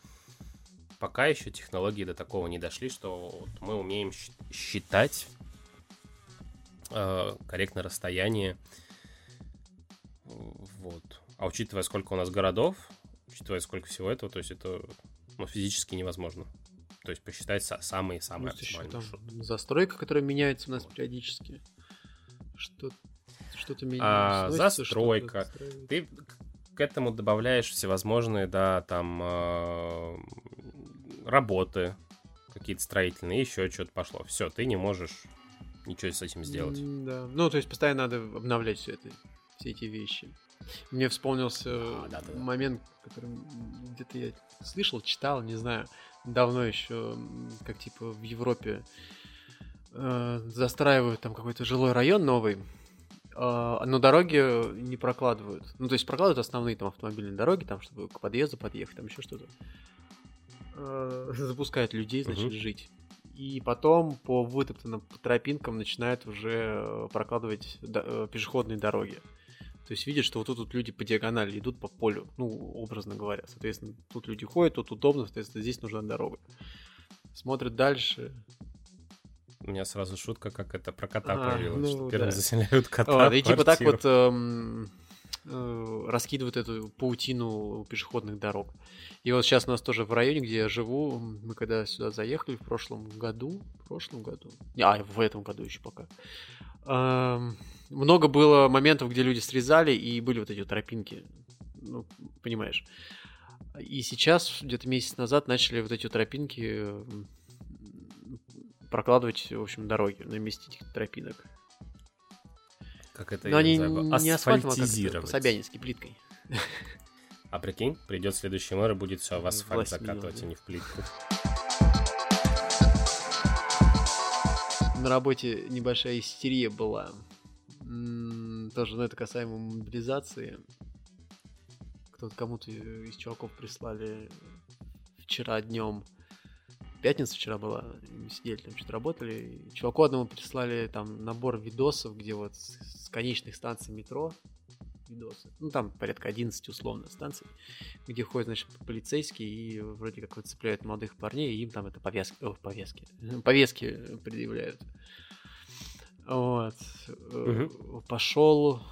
пока еще технологии до такого не дошли, что вот мы умеем считать э, корректно расстояние. Вот. А учитывая, сколько у нас городов, учитывая, сколько всего этого, то есть это ну, физически невозможно. То есть посчитать самые-самые оптимальные маршруты. Застройка, которая меняется у нас вот. периодически. Что что-то меняется. А, застройка. Ты к этому добавляешь всевозможные, да, там э, работы какие-то строительные, еще что-то пошло. Все, ты не можешь ничего с этим сделать. Да. Ну, то есть постоянно надо обновлять все это, все эти вещи. Мне вспомнился а, да, да, момент, который где-то я слышал, читал, не знаю, давно еще, как типа в Европе э, застраивают там какой-то жилой район новый, а, но дороги не прокладывают. Ну, то есть прокладывают основные там автомобильные дороги, там, чтобы к подъезду подъехать, там еще что-то. А, запускают людей, значит, uh-huh. жить. И потом по вытоптанным тропинкам начинают уже э, прокладывать э, пешеходные дороги. То есть видят, что вот тут, тут люди по диагонали идут по полю, ну, образно говоря. Соответственно, тут люди ходят, тут удобно, соответственно, здесь нужна дорога. Смотрят дальше, у меня сразу шутка, как это про кота а, появилась, ну, что первым да. заселяют кота вот, И типа так вот эм, э, раскидывают эту паутину пешеходных дорог. И вот сейчас у нас тоже в районе, где я живу, мы когда сюда заехали в прошлом году, в прошлом году, а, в этом году еще пока, много было моментов, где люди срезали, и были вот эти вот тропинки, ну, понимаешь. И сейчас, где-то месяц назад, начали вот эти вот тропинки прокладывать, в общем, дороги на месте этих тропинок. Как это Но они не, не асфальтом, а как плиткой. А прикинь, придет следующий мэр и будет все в асфальт Власть закатывать, а не в плитку. На работе небольшая истерия была. Тоже, ну, это касаемо мобилизации. Кто-то кому-то из чуваков прислали вчера днем пятница вчера была, мы сидели там, что-то работали. Чуваку одному прислали там набор видосов, где вот с конечных станций метро видосы. Ну, там порядка 11 условно станций, где ходят, значит, полицейские и вроде как выцепляют молодых парней, и им там это повязки, о, повязки, повестки предъявляют. Вот. Угу. Пошел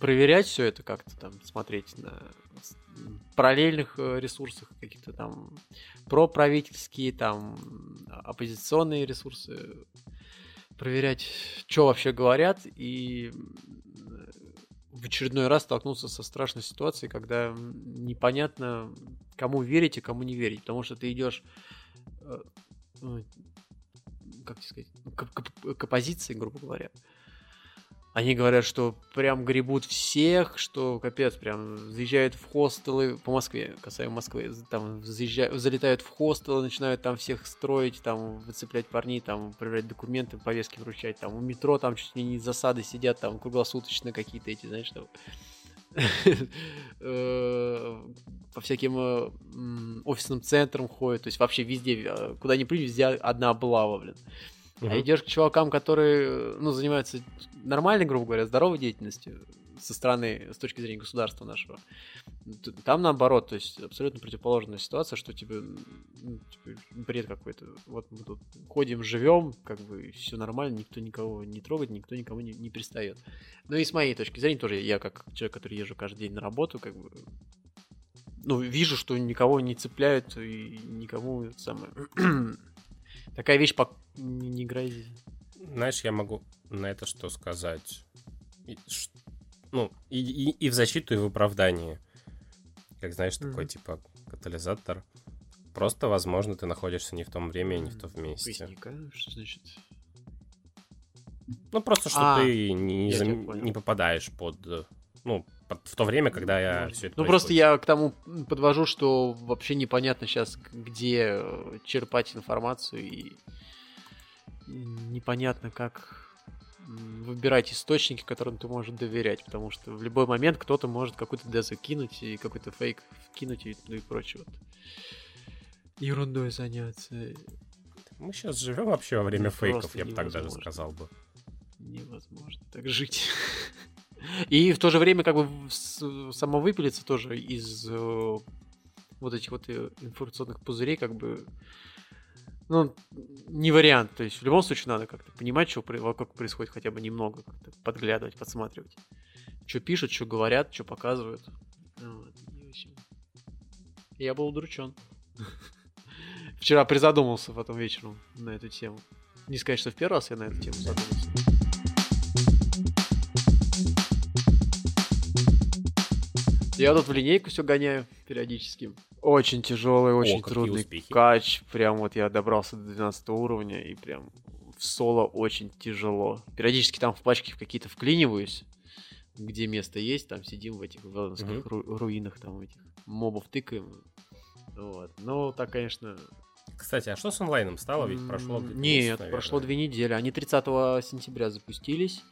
проверять все это как-то там, смотреть на параллельных э, ресурсах, каких-то там проправительские, там оппозиционные ресурсы, проверять, что вообще говорят, и в очередной раз столкнулся со страшной ситуацией, когда непонятно, кому верить и кому не верить, потому что ты идешь э, ну, как сказать, к, к, к оппозиции, грубо говоря, они говорят, что прям гребут всех, что капец, прям заезжают в хостелы по Москве, касаемо Москвы, там заезжают, залетают в хостелы, начинают там всех строить, там выцеплять парней, там проверять документы, повестки вручать, там у метро там чуть ли не засады сидят, там круглосуточно какие-то эти, знаешь, что э, по всяким э, офисным центрам ходят, то есть вообще везде, э, куда ни приди, везде одна облава, блин. Uh-huh. А идешь к чувакам, которые, ну, занимаются нормальной, грубо говоря, здоровой деятельностью со стороны, с точки зрения государства нашего. Там наоборот, то есть абсолютно противоположная ситуация, что тебе ну, типа, бред какой-то. Вот мы тут ходим, живем, как бы все нормально, никто никого не трогает, никто никому не, не пристает. Ну и с моей точки зрения тоже, я как человек, который езжу каждый день на работу, как бы ну, вижу, что никого не цепляют и никому самое... Такая вещь по... не, не грозит. Знаешь, я могу на это что сказать? И, ш... Ну, и, и, и в защиту, и в оправдании. Как знаешь, mm-hmm. такой типа катализатор. Просто, возможно, ты находишься не в том времени, не в том месте. Поясника? Что значит? Ну, просто, что а, ты не, зам... не попадаешь под... Ну, в то время, когда я все это Ну, происходит. просто я к тому подвожу, что вообще непонятно сейчас, где э, черпать информацию, и непонятно, как выбирать источники, которым ты можешь доверять, потому что в любой момент кто-то может какую-то дезу кинуть и какой-то фейк кинуть и, ну и прочее. Вот. Ерундой заняться. Мы сейчас живем вообще во время фейков, я бы так даже сказал бы. Невозможно так жить. И в то же время как бы самовыпилиться тоже из э, вот этих вот э, информационных пузырей как бы ну, не вариант. То есть в любом случае надо как-то понимать, что вокруг происходит хотя бы немного, подглядывать, подсматривать. Что пишут, что говорят, что показывают. Я был удручен. Вчера призадумался потом вечером на эту тему. Не сказать, что в первый раз я на эту тему задумался. Я тут в линейку все гоняю периодически. Очень тяжелый, очень О, трудный успехи. кач. Прям вот я добрался до 12 уровня и прям в соло очень тяжело. Периодически там в пачке какие-то вклиниваюсь, где место есть, там сидим в этих велденских ру- руинах, там этих мобов тыкаем. Вот. Но так, конечно... Кстати, а что с онлайном стало? Ведь прошло... Нет, месяц, прошло две недели. Они 30 сентября запустились.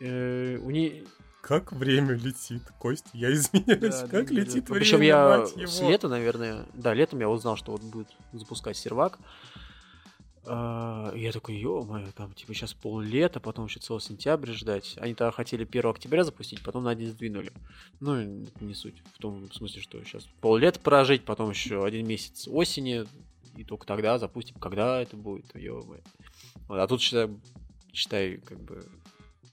Э, у них как время летит, Кость, я изменяюсь, да, как да, летит да. время, Причем я с лета, наверное, да, летом я узнал, что вот будет запускать сервак. Uh, я такой, ё-моё, там, типа, сейчас пол-лета, потом еще целый сентябрь ждать. Они тогда хотели 1 октября запустить, потом на один сдвинули. Ну, это не суть. В том смысле, что сейчас пол-лета прожить, потом еще один месяц осени, и только тогда запустим, когда это будет, ё-моё. Вот, а тут, считай, считай, как бы,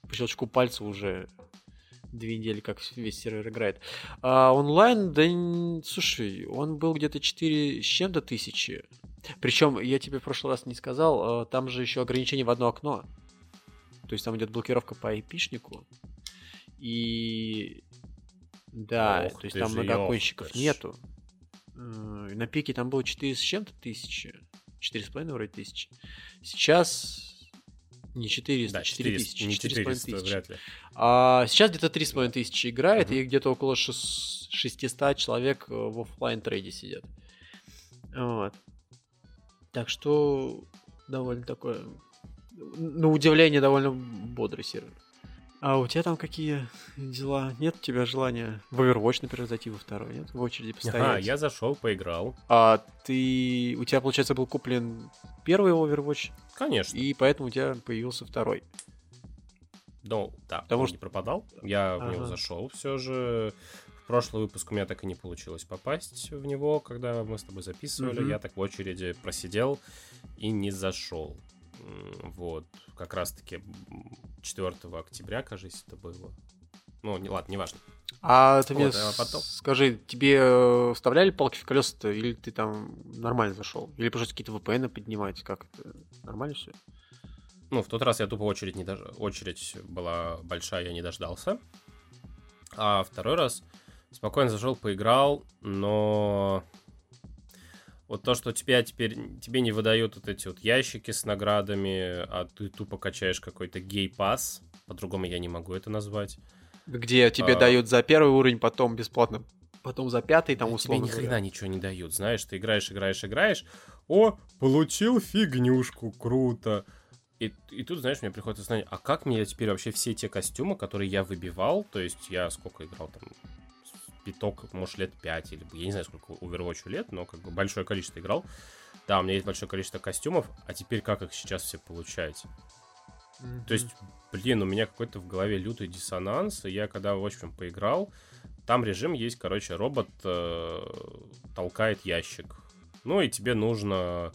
по щелчку пальца уже две недели, как весь сервер играет. А онлайн, да, слушай, он был где-то 4 с чем-то тысячи. Причем, я тебе в прошлый раз не сказал, а, там же еще ограничение в одно окно. То есть там идет блокировка по айпишнику. И... Да, Ох, то есть там многоконщиков нету. На пике там было 4 с чем-то тысячи. 4,5 вроде тысячи. Сейчас не 400, да, 4 тысячи. Не 400, тысячи. вряд ли. А сейчас где-то 3,5 тысячи играет, угу. и где-то около 600 человек э, в офлайн трейде сидят. Вот. Так что довольно такое, на удивление, довольно бодрый сервер. А у тебя там какие дела? Нет у тебя желания в Overwatch, например, зайти во второй, нет? В очереди постоять? А, я зашел, поиграл. А ты... У тебя, получается, был куплен первый Overwatch? Конечно. И поэтому у тебя появился второй? Ну, да, Потому что... не пропадал. Я ага. в него зашел все же. В прошлый выпуск у меня так и не получилось попасть в него, когда мы с тобой записывали. Угу. Я так в очереди просидел и не зашел. Вот, как раз-таки 4 октября, кажется, это было. Ну, не, ладно, неважно. А ты вот, мне а потом... скажи, тебе э, вставляли палки в колеса или ты там нормально зашел? Или просто какие-то VPN поднимать? Как это? Нормально все? Ну, в тот раз я тупо очередь не дож... очередь была большая, я не дождался. А второй раз спокойно зашел, поиграл, но вот то, что тебя теперь тебе не выдают вот эти вот ящики с наградами, а ты тупо качаешь какой-то гей-пас, по-другому я не могу это назвать. Где тебе а... дают за первый уровень, потом бесплатно, потом за пятый, там условно. Тебе ни хрена ничего не дают, знаешь, ты играешь, играешь, играешь, о, получил фигнюшку, круто. И, и тут, знаешь, мне приходит осознание, а как мне теперь вообще все те костюмы, которые я выбивал, то есть я сколько играл там, пяток, может, лет 5, или я не знаю, сколько Overwatch лет, но как бы большое количество играл. Да, у меня есть большое количество костюмов, а теперь как их сейчас все получать? Mm-hmm. То есть, блин, у меня какой-то в голове лютый диссонанс, и я когда в общем поиграл, там режим есть, короче, робот э, толкает ящик. Ну и тебе нужно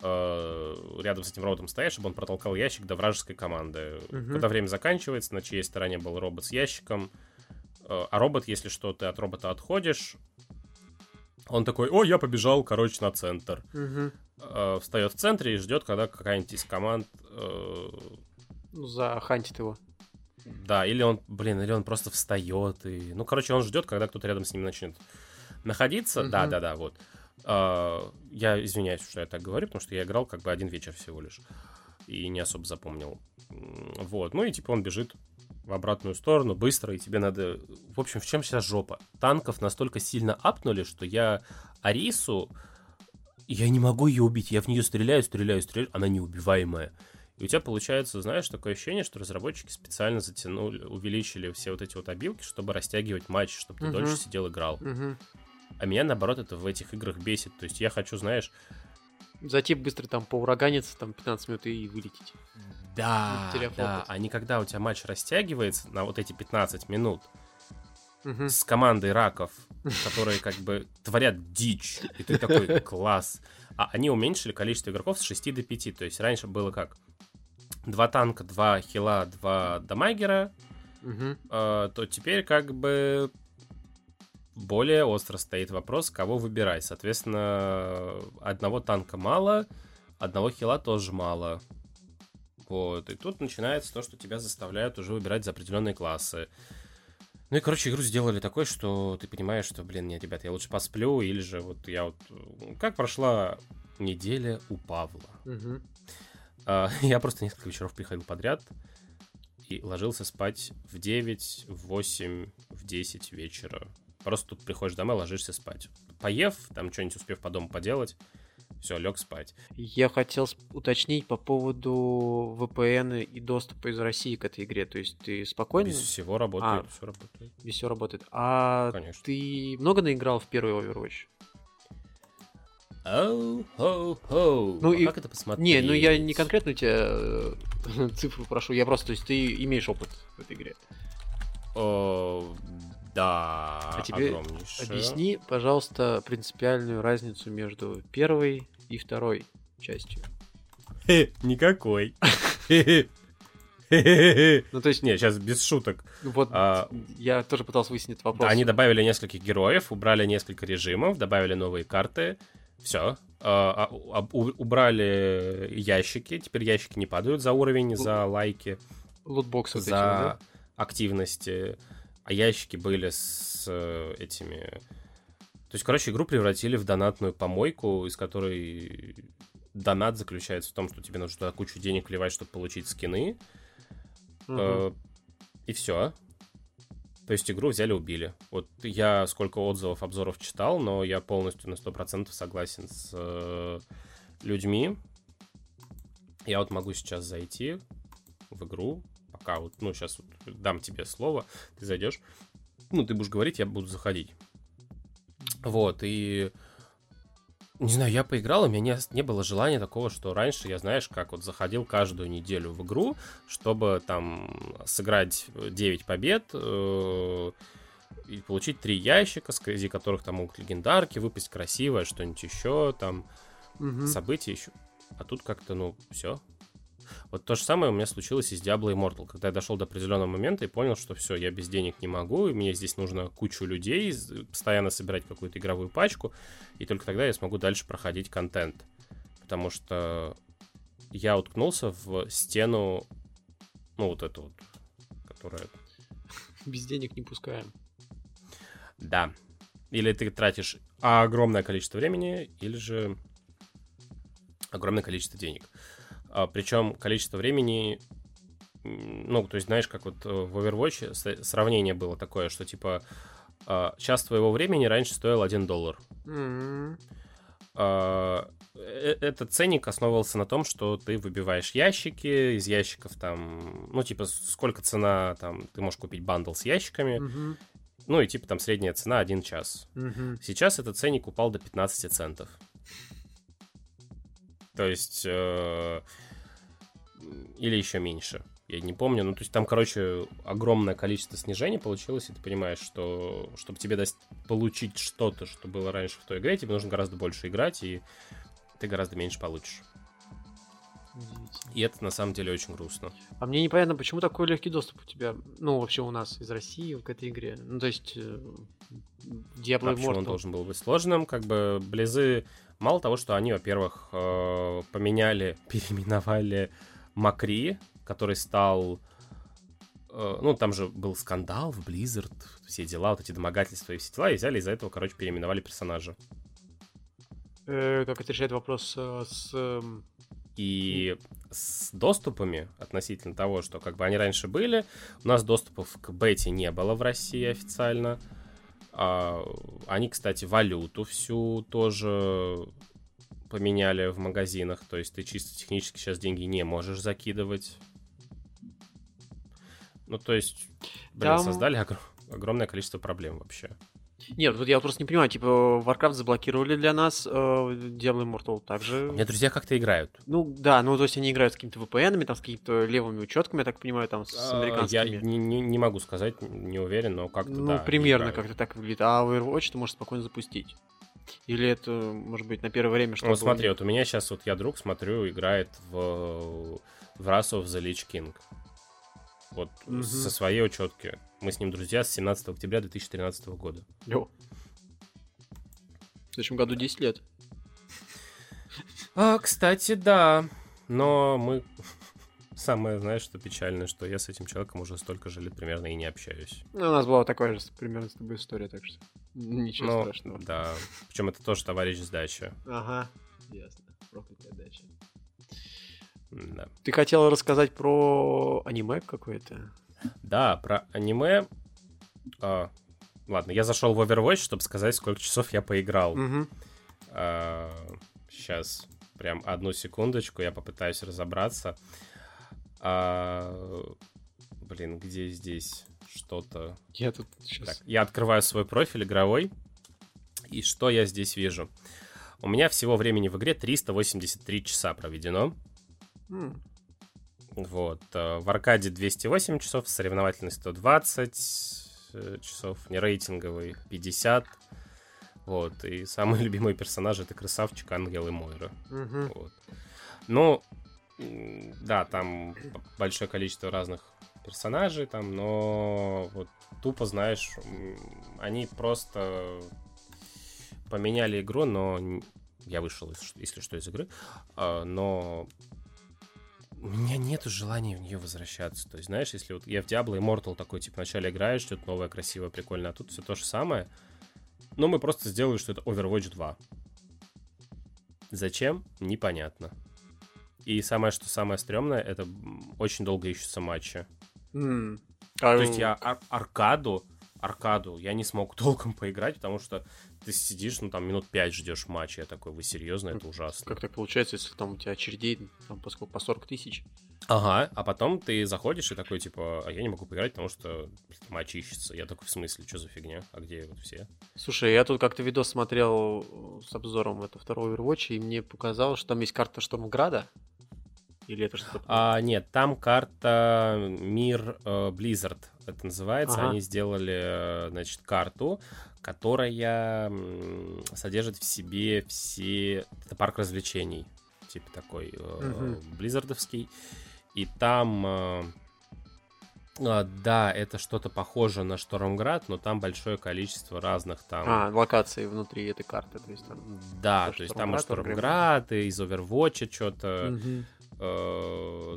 э, рядом с этим роботом стоять, чтобы он протолкал ящик до вражеской команды. Угу. Когда время заканчивается, на чьей стороне был робот с ящиком, а робот, если что, ты от робота отходишь, Он такой, о, я побежал, короче, на центр. Мгм. Э, встает в центре и ждет, когда какая-нибудь из команд... э, Ну, захантит его. да, или он, блин, или он просто встает и... Ну, короче, он ждет, когда кто-то рядом с ним начнет находиться. Мгм. Да, да, да, вот. Э, я извиняюсь, что я так говорю, потому что я играл как бы один вечер всего лишь. И не особо запомнил. Вот. Ну и типа он бежит в обратную сторону быстро, и тебе надо... В общем, в чем сейчас жопа? Танков настолько сильно апнули, что я Арису... Я не могу ее убить. Я в нее стреляю, стреляю, стреляю. Она неубиваемая. И у тебя получается, знаешь, такое ощущение, что разработчики специально затянули, увеличили все вот эти вот обилки, чтобы растягивать матч, чтобы ты Мгм. дольше сидел играл. Мгм. А меня, наоборот, это в этих играх бесит. То есть я хочу, знаешь, Зайти быстро там поураганиться, там 15 минут и вылететь. Да, да, а не когда у тебя матч растягивается на вот эти 15 минут с командой раков, которые как бы творят дичь, и ты такой, класс. А они уменьшили количество игроков с 6 до 5, то есть раньше было как? Два танка, два хила, два дамагера, э, то теперь как бы более остро стоит вопрос, кого выбирать. Соответственно, одного танка мало, одного хила тоже мало. Вот. И тут начинается то, что тебя заставляют уже выбирать за определенные классы. Ну и, короче, игру сделали такой, что ты понимаешь, что, блин, нет, ребят, я лучше посплю, или же вот я вот... Как прошла неделя у Павла? А, Я просто несколько вечеров приходил подряд и ложился спать в 9, в 8, в 10 вечера. Просто тут приходишь домой, ложишься спать. Поев, там что-нибудь успев по дому поделать, все, лег спать. Я хотел уточнить по поводу VPN и доступа из России к этой игре. То есть ты спокойно, Без всего работает, А. все работает. здесь все работает. А Конечно. ты много наиграл в первый Overwatch? Оу, хоу, хоу. Ну А и- как это посмотреть? Не, ну я не конкретно у тебя э, цифру прошу, я просто, то есть ты имеешь опыт в этой игре. О, да, А тебе огромнейшее. Объясни, пожалуйста, принципиальную разницу между первой и второй частью. Хе, Никакой. Ну, то есть, Не, сейчас без шуток. вот А, я тоже пытался выяснить этот вопрос. Да, они добавили нескольких героев, убрали несколько режимов, добавили новые карты. Все. убрали ящики. Теперь ящики не падают за уровень, за лайки, Лутбоксы вот эти, за да? активности. А ящики были с э, этими... То есть, короче, игру превратили в донатную помойку, из которой донат заключается в том, что тебе нужно туда кучу денег вливать, чтобы получить скины. Мгм. Э, И все. То есть игру взяли, убили. Вот я сколько отзывов, обзоров читал, но я полностью на 100% согласен с э, людьми. Я вот могу сейчас зайти в игру, пока вот, ну, сейчас вот дам тебе слово, ты зайдешь, ну, ты будешь говорить, я буду заходить. Вот, и... Не знаю, я поиграл, у меня не, не было желания такого, что раньше я, знаешь, как вот заходил каждую неделю в игру, чтобы там сыграть 9 побед э, и получить 3 ящика, среди которых там могут легендарки выпасть красивое, что-нибудь еще, там Мгм. события еще. А тут как-то, ну, все. Вот то же самое у меня случилось и с Diablo Immortal, когда я дошел до определенного момента и понял, что все, я без денег не могу, и мне здесь нужно кучу людей, постоянно собирать какую-то игровую пачку, и только тогда я смогу дальше проходить контент. Потому что я уткнулся в стену, ну, вот эту вот, которая Без денег не пускаем. Да. Или ты тратишь огромное количество времени, или же огромное количество денег. А, причем количество времени, ну, то есть, знаешь, как вот э, в Overwatch сравнение было такое, что типа а, час твоего времени раньше стоил 1 доллар. А, э- этот ценник основывался на том, что ты выбиваешь ящики, из ящиков там, ну, типа, сколько цена, там, ты можешь купить бандл с ящиками, Мгм. ну, и типа там средняя цена 1 час. Мгм. Сейчас этот ценник упал до 15 центов. То есть... э, или еще меньше. Я не помню. Ну, то есть там, короче, огромное количество снижений получилось, и ты понимаешь, что чтобы тебе дать, получить что-то, что было раньше в той игре, тебе нужно гораздо больше играть, и ты гораздо меньше получишь. И это на самом деле очень грустно. А мне непонятно, почему такой легкий доступ у тебя, ну, вообще у нас из России к этой игре. Ну, то есть, э, Diablo а почему он должен был быть сложным? Как бы Близы, мало того, что они, во-первых, э, поменяли, переименовали Макри, который стал... Э, ну, там же был скандал в Blizzard, все дела, вот эти домогательства и все дела, и взяли из-за этого, короче, переименовали персонажа. Э, как это решает вопрос с... Э, и с доступами относительно того, что как бы они раньше были, у нас доступов к бете не было в России официально. А, они, кстати, валюту всю тоже поменяли в магазинах, то есть ты чисто технически сейчас деньги не можешь закидывать. Ну, то есть, блин, Там... создали огр- огромное количество проблем вообще. Нет, вот я просто не понимаю, типа, Warcraft заблокировали для нас, э, Diablo Immortal также... У меня друзья как-то играют. Ну, да, ну, то есть они играют с какими-то VPN-ами, там, с какими-то левыми учетками, я так понимаю, там, с а, американскими. Я не, не, не могу сказать, не уверен, но как-то, Ну, да, примерно как-то так выглядит. А Overwatch ты можешь спокойно запустить. Или это, может быть, на первое время, что Ну, смотри, вот у меня сейчас, вот я друг, смотрю, играет в, в Wrath of the Lich King. Вот угу. со своей учетки. Мы с ним друзья с 17 октября 2013 года. Йо. В следующем году 10 лет. А, кстати, да. Но мы... Самое, знаешь, что печально, что я с этим человеком уже столько же лет примерно и не общаюсь. Ну, у нас была такая же примерно с тобой история, так что ничего ну, страшного. Да. Причем это тоже товарищ с дачи. Ага, ясно. Проклятая дача. Да. Ты хотел рассказать про аниме какое-то? Да, про аниме. А, ладно, я зашел в Overwatch, чтобы сказать, сколько часов я поиграл. Угу. А, сейчас, прям одну секундочку, я попытаюсь разобраться. А, блин, где здесь что-то? Я тут сейчас... Так, я открываю свой профиль игровой. И что я здесь вижу? У меня всего времени в игре 383 часа проведено. Вот. Э, в аркаде 208 часов, соревновательный 120 э, часов, не рейтинговый 50. Вот. И самый любимый персонаж это красавчик Ангел и Мойра. Mm-hmm. Вот. Ну, да, там большое количество разных персонажей там, но вот тупо, знаешь, они просто поменяли игру, но я вышел, если что, из игры, а, но у меня нету желания в нее возвращаться. То есть, знаешь, если вот я в Diablo Immortal такой, типа, вначале играешь, что-то новое, красивое, прикольное, а тут все то же самое, но мы просто сделали, что это Overwatch 2. Зачем? Непонятно. И самое, что самое стрёмное, это очень долго ищутся матчи. Mm. То есть я ар- аркаду, аркаду я не смог толком поиграть, потому что ты сидишь, ну там минут 5 ждешь матча, я такой, вы серьезно, это ужасно. Как так получается, если там у тебя очередей там, по, сколько, по 40 тысяч? Ага, а потом ты заходишь и такой, типа, а я не могу поиграть, потому что матч ищется. Я такой, в смысле, что за фигня? А где вот все? Слушай, я тут как-то видос смотрел с обзором это второго Overwatch, и мне показалось, что там есть карта Штормграда. Или это что-то? А, нет, там карта Мир э, Blizzard, это называется. Ага. Они сделали, э, значит, карту, которая содержит в себе все... Это парк развлечений, типа такой э, близзардовский. И там... Э, э, да, это что-то похоже на Штормград, но там большое количество разных там... А, локаций внутри этой карты, то есть там... Да, то есть там и Штормград, и из Overwatch что-то. Угу.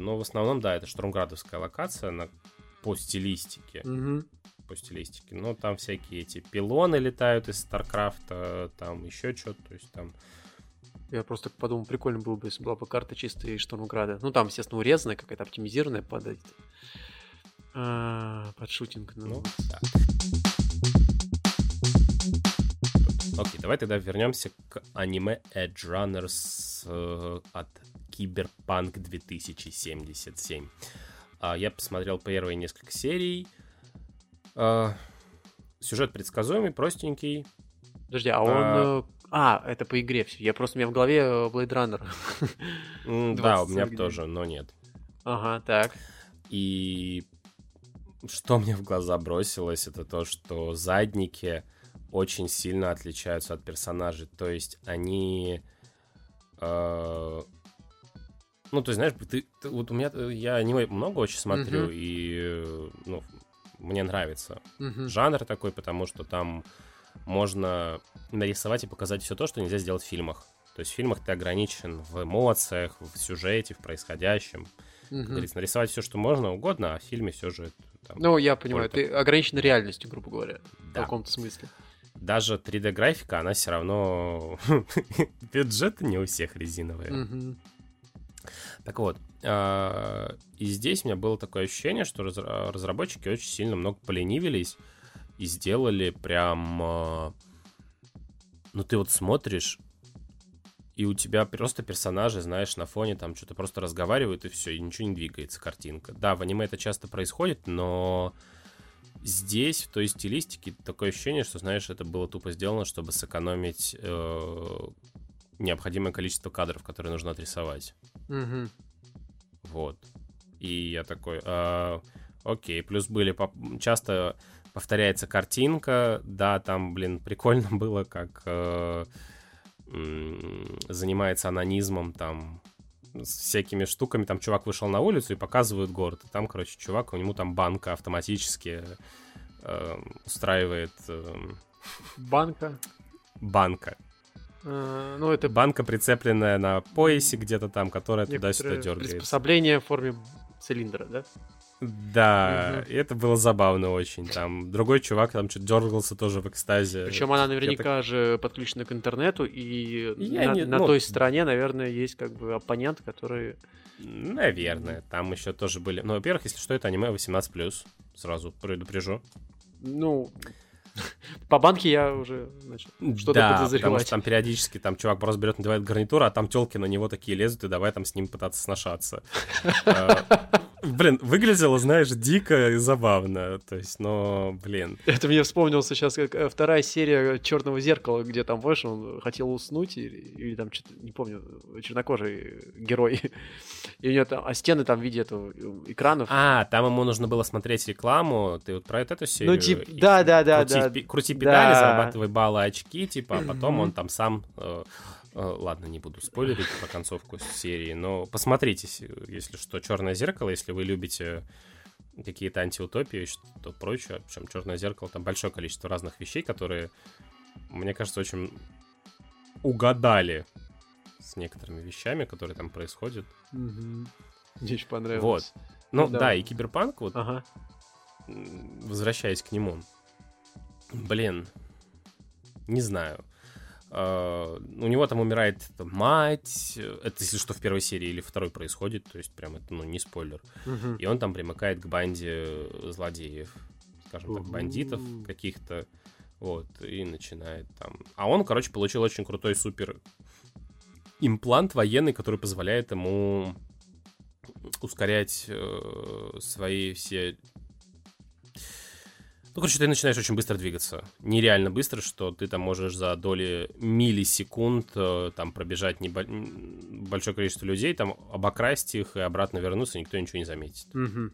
Но в основном, да, это Штормградовская локация на, по стилистике. Угу по стилистике. Но там всякие эти пилоны летают из Старкрафта, там еще что-то, то есть там... Я просто подумал, прикольно было бы, если была бы карта чистая из Штормграда. Ну, там, естественно, урезанная, какая-то оптимизированная под, а, под шутинг. Ну, ну да. Окей, давай тогда вернемся к аниме Edge Runners э, от Cyberpunk 2077. А, я посмотрел первые несколько серий. А, сюжет предсказуемый, простенький. Подожди, а он... А, э, а это по игре все. Я просто, у меня в голове э, Blade Runner. Да, у меня тоже, но нет. Ага, так. И что мне в глаза бросилось, это то, что задники очень сильно отличаются от персонажей. То есть они... Э, ну, ты знаешь, ты, ты, вот у меня, я аниме много очень смотрю, Мгм. и, ну, мне нравится Мгм. жанр такой, потому что там можно нарисовать и показать все то, что нельзя сделать в фильмах. То есть в фильмах ты ограничен в эмоциях, в сюжете, в происходящем. Как Мгм. говорится, нарисовать все, что можно угодно, а в фильме все же там, Ну, я понимаю, Только- ты ограничен реальностью, грубо говоря, в да. каком-то смысле. Даже 3D-графика, она все равно... Бюджеты не у всех резиновые. Мгм. Так вот, а, и здесь у меня было такое ощущение, что разра- разработчики очень сильно много поленивились и сделали прям... а, Ну, ты вот смотришь, и у тебя просто персонажи, знаешь, на фоне там что-то просто разговаривают, и все, и ничего не двигается, картинка. Да, в аниме это часто происходит, но здесь, в той стилистике, такое ощущение, что, знаешь, это было тупо сделано, чтобы сэкономить э, необходимое количество кадров, которые нужно отрисовать. Мгм. Вот. И я такой, «А, окей. Плюс были часто повторяется картинка, да, там, блин, прикольно было, как э, занимается анонизмом, там, с всякими штуками, там чувак вышел на улицу и показывают город, и там, короче, чувак, у него там банка автоматически э, устраивает э, Банка. банка. Э, Ну, это Банка, прицепленная на поясе где-то там, которая туда-сюда дергается. приспособление в форме цилиндра, да? Да, Мгм. и это было забавно очень. Там другой чувак там что-то дергался тоже в экстазе. Причем она наверняка же подключена к интернету, и Я на, не- на ну- той стороне, наверное, есть как бы оппонент, который... Наверное, там еще тоже были. Ну, во-первых, если что, это аниме 18+, сразу предупрежу. Ну, по банке я уже начал что-то да, потому подозревать. что там периодически там чувак просто берет, надевает гарнитуру, а там телки на него такие лезут, и давай там с ним пытаться сношаться. Блин, выглядело, знаешь, дико и забавно. То есть, но, блин. Это мне вспомнился сейчас как э, вторая серия Черного зеркала, где там, больше он хотел уснуть, или, или там что-то, не помню, чернокожий герой. И у него там, а стены там в виде этого э, экранов. А, там ему нужно было смотреть рекламу. Ты вот про эту серию? ну, типа, да, да, да, крути, да. крути да. педали, зарабатывай баллы, очки, типа, а потом он там сам... э, ладно, не буду спойлерить про концовку серии, но посмотрите, если что, Черное зеркало, если вы любите какие-то антиутопии и что-то прочее. Причем Черное зеркало, там большое количество разных вещей, которые, мне кажется, очень угадали с некоторыми вещами, которые там происходят. Мне очень понравилось. Вот. Ну, Ну, да. и Киберпанк, вот Ага. возвращаясь к нему. Блин, не знаю. А, у него там умирает там мать. Это, если что, в первой серии или второй происходит. То есть, прям это, ну, не спойлер. И он там примыкает к банде злодеев. Скажем так, бандитов каких-то. Вот, и начинает там... А он, короче, получил очень крутой супер имплант военный, который позволяет ему ускорять э, свои все... Ну, короче, ты начинаешь очень быстро двигаться. Нереально быстро, что ты там можешь за доли миллисекунд э, там пробежать небо- большое количество людей, там обокрасть их и обратно вернуться, никто ничего не заметит. Мгм.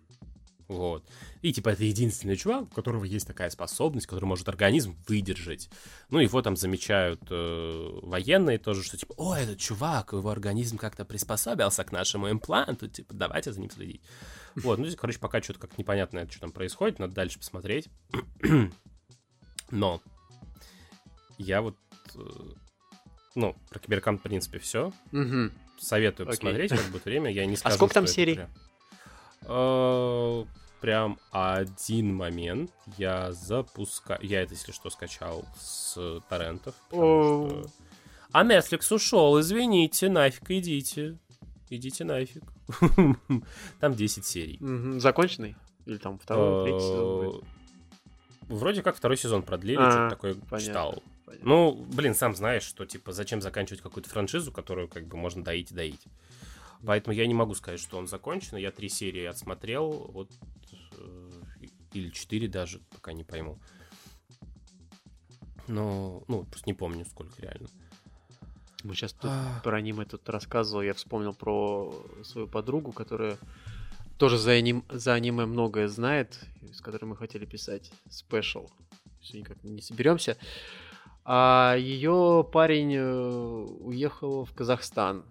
Вот. И типа это единственный чувак, у которого есть такая способность, который может организм выдержать. Ну, его там замечают э, военные тоже, что типа, о, этот чувак, его организм как-то приспособился к нашему импланту, типа, давайте за ним следить. Вот, ну, здесь, короче, пока что-то как непонятно, что там происходит, надо дальше посмотреть. Но я вот, э, ну, про Киберкам, в принципе, все. Мгм. Советую Окей. посмотреть, как будет время. Я не скажу, сколько там серий? прям- Э, Прям один момент я запускаю. Я это, если что, скачал с торрентов. потому что- А Netflix ушел, извините, нафиг идите. Идите нафиг. Там 10 серий. Законченный? Или там второй, третий сезон будет? Э, Вроде как второй сезон продлили, А, что-то такое понятно. читал. Понятно. Ну, блин, сам знаешь, что, типа, зачем заканчивать какую-то франшизу, которую, как бы, можно доить и доить. Поэтому я не могу сказать, что он закончен. Я три серии отсмотрел, вот, э, или четыре даже, пока не пойму. Но, ну, просто не помню, сколько реально. Мы сейчас тут про аниме тут рассказывал, я вспомнил про свою подругу, которая тоже за, аним... за аниме многое знает, с которой мы хотели писать спешл. Все никак не соберемся. А ее парень э, уехал в Казахстан.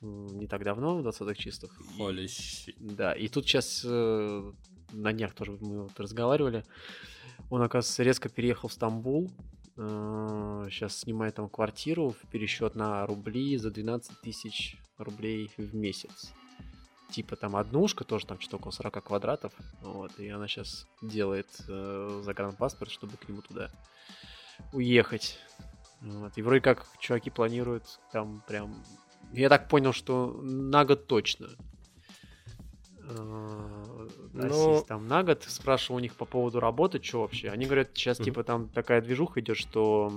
не так давно, в 20-х чистых. Holy shit. Да, и тут сейчас э, на днях тоже мы вот разговаривали. Он, оказывается, резко переехал в Стамбул. Сейчас снимает там квартиру в пересчет на рубли за 12 тысяч рублей в месяц. Типа там однушка, тоже там что-то около 40 квадратов. Вот, и она сейчас делает э, загранпаспорт, чтобы к нему туда уехать. Вот, и вроде как чуваки планируют там прям... Я так понял, что на год точно. Э, ну... там на год. Спрашивал у них по поводу работы, что вообще. Они говорят, сейчас mm-hmm. типа там такая движуха идет, что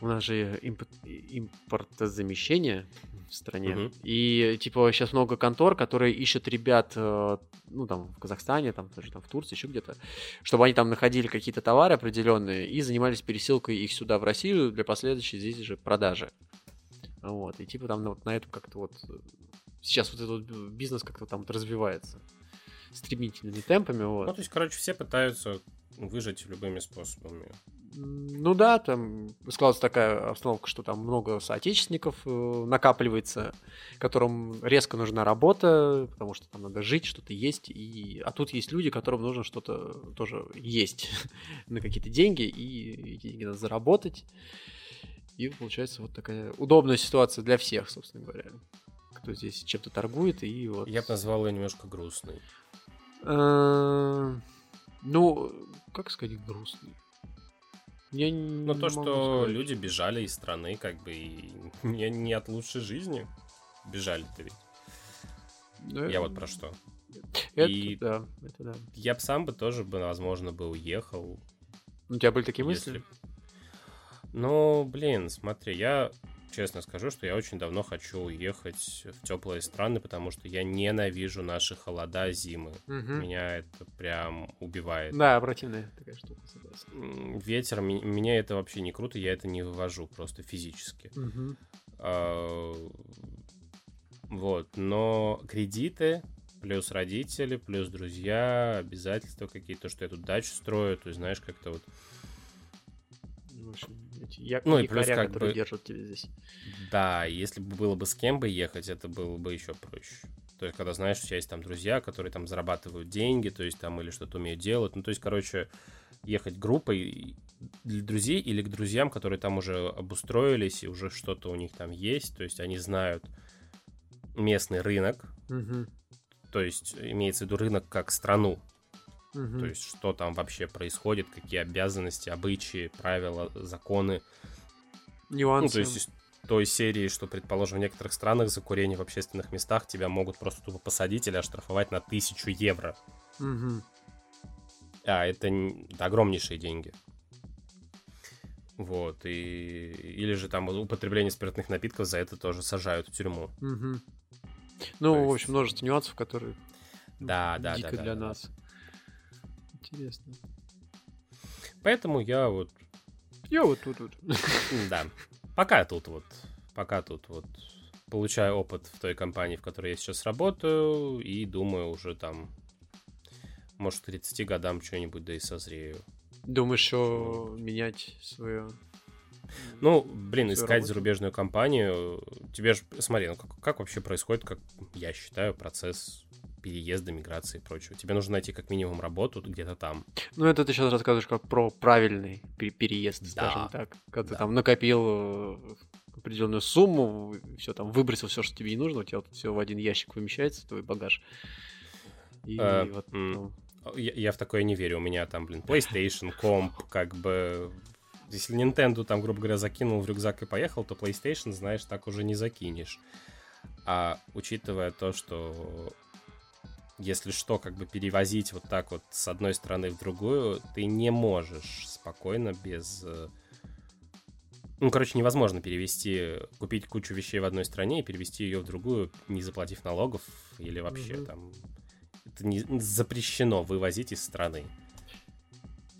у нас же имп... импортозамещение в стране. Uh-huh. И типа сейчас много контор, которые ищут ребят, э, ну там в Казахстане, там тоже там в Турции, еще где-то, чтобы они там находили какие-то товары определенные и занимались пересылкой их сюда в Россию для последующей здесь же продажи. Вот. И типа там ну, вот на этом как-то вот сейчас вот этот бизнес как-то там развивается стремительными темпами. Вот. Ну, то есть, короче, все пытаются выжить любыми способами. Ну да, там складывается такая обстановка, что там много соотечественников э, накапливается, которым резко нужна работа, потому что там надо жить, что-то есть. И... А тут есть люди, которым нужно что-то тоже есть на какие-то деньги, и эти деньги надо заработать. И получается вот такая удобная ситуация для всех, собственно говоря, кто здесь чем-то торгует. И вот... Я бы назвал ее немножко грустной. Э, ну, как сказать, грустный? Я ну, то, что сказать. люди бежали из страны, как бы, и не, не от лучшей жизни бежали-то ведь. Да, я вот про что. Это, и да, это да. Я бы сам бы тоже, бы, возможно, бы уехал. У тебя были такие если... мысли? Ну, блин, смотри, я честно скажу, что я очень давно хочу уехать в теплые страны, потому что я ненавижу наши холода зимы. Угу. Меня это прям убивает. Да, противная такая штука, согласен. Ветер, меня это вообще не круто, я это не вывожу просто физически. Угу. А, вот, но кредиты, плюс родители, плюс друзья, обязательства какие-то, что я тут дачу строю, то есть, знаешь, как-то вот я, ну, и плюс как которые бы... держат тебя здесь. Да, если бы было бы с кем бы ехать, это было бы еще проще. То есть, когда знаешь, у тебя есть там друзья, которые там зарабатывают деньги, то есть там или что-то умеют делать. Ну, то есть, короче, ехать группой для друзей или к друзьям, которые там уже обустроились и уже что-то у них там есть. То есть, они знают местный рынок. Угу. То есть, имеется в виду рынок как страну. Угу. То есть, что там вообще происходит, какие обязанности, обычаи, правила, законы. Нюансы. Ну, то есть, той серии, что, предположим, в некоторых странах за курение в общественных местах тебя могут просто тупо посадить или оштрафовать на тысячу евро. Угу. А, это, это огромнейшие деньги. Вот, и... Или же там употребление спиртных напитков за это тоже сажают в тюрьму. Угу. Ну, есть... в общем, множество нюансов, которые да, да, дико да, для да, нас. Да интересно. Поэтому я вот... Я вот тут вот. Да. Пока тут вот. Пока тут вот получаю опыт в той компании, в которой я сейчас работаю, и думаю уже там, может, к 30 годам что-нибудь да и созрею. Думаешь, что менять свое ну, блин, искать работу. зарубежную компанию, тебе же, смотри, ну как, как вообще происходит, как я считаю, процесс переезда, миграции и прочего. Тебе нужно найти как минимум работу где-то там. Ну, это ты сейчас рассказываешь как про правильный переезд, да. скажем так. Когда да. ты там накопил э, определенную сумму, все там выбросил все, что тебе не нужно, у тебя вот все в один ящик вымещается, твой багаж. И э, вот, ну... я, я в такое не верю. У меня там, блин, PlayStation, комп, как бы если Nintendo там, грубо говоря, закинул в рюкзак и поехал, то PlayStation, знаешь, так уже не закинешь. А учитывая то, что если что, как бы перевозить вот так вот с одной стороны в другую, ты не можешь спокойно без... Э, ну, короче, невозможно перевести, купить кучу вещей в одной стране и перевести ее в другую, не заплатив налогов или вообще mm-hmm. там... Это не запрещено вывозить из страны.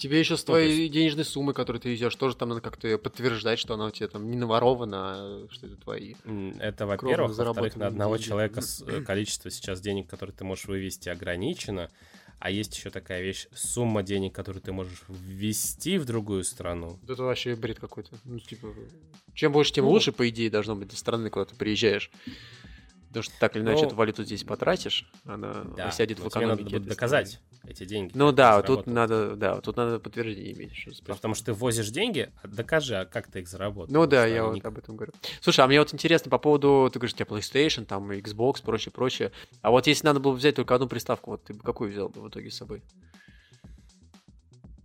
Тебе еще с ну, твоей есть... денежной суммы, которую ты везешь, тоже там надо как-то подтверждать, что она у тебя там не наворована, а что это твои. Это, во-первых. Во-вторых, на одного деньги. человека э, количество сейчас денег, которые ты можешь вывести, ограничено. а есть еще такая вещь, сумма денег, которую ты можешь ввести в другую страну. Это вообще бред какой-то. Ну, типа, чем больше, тем ну, лучше, по идее, должно быть для страны, куда ты приезжаешь. Потому что так или иначе ну, эту валюту здесь потратишь, она да, осядет в экономике. Тебе надо доказать эти деньги. Ну да, тут надо, да, тут надо подтверждение иметь. Что Потому что ты возишь деньги, а докажи, а как ты их заработал. Ну да, я вот об этом говорю. Слушай, а мне вот интересно по поводу, ты говоришь, у тебя PlayStation, там Xbox, прочее, прочее. А вот если надо было взять только одну приставку, вот ты бы какую взял бы в итоге с собой?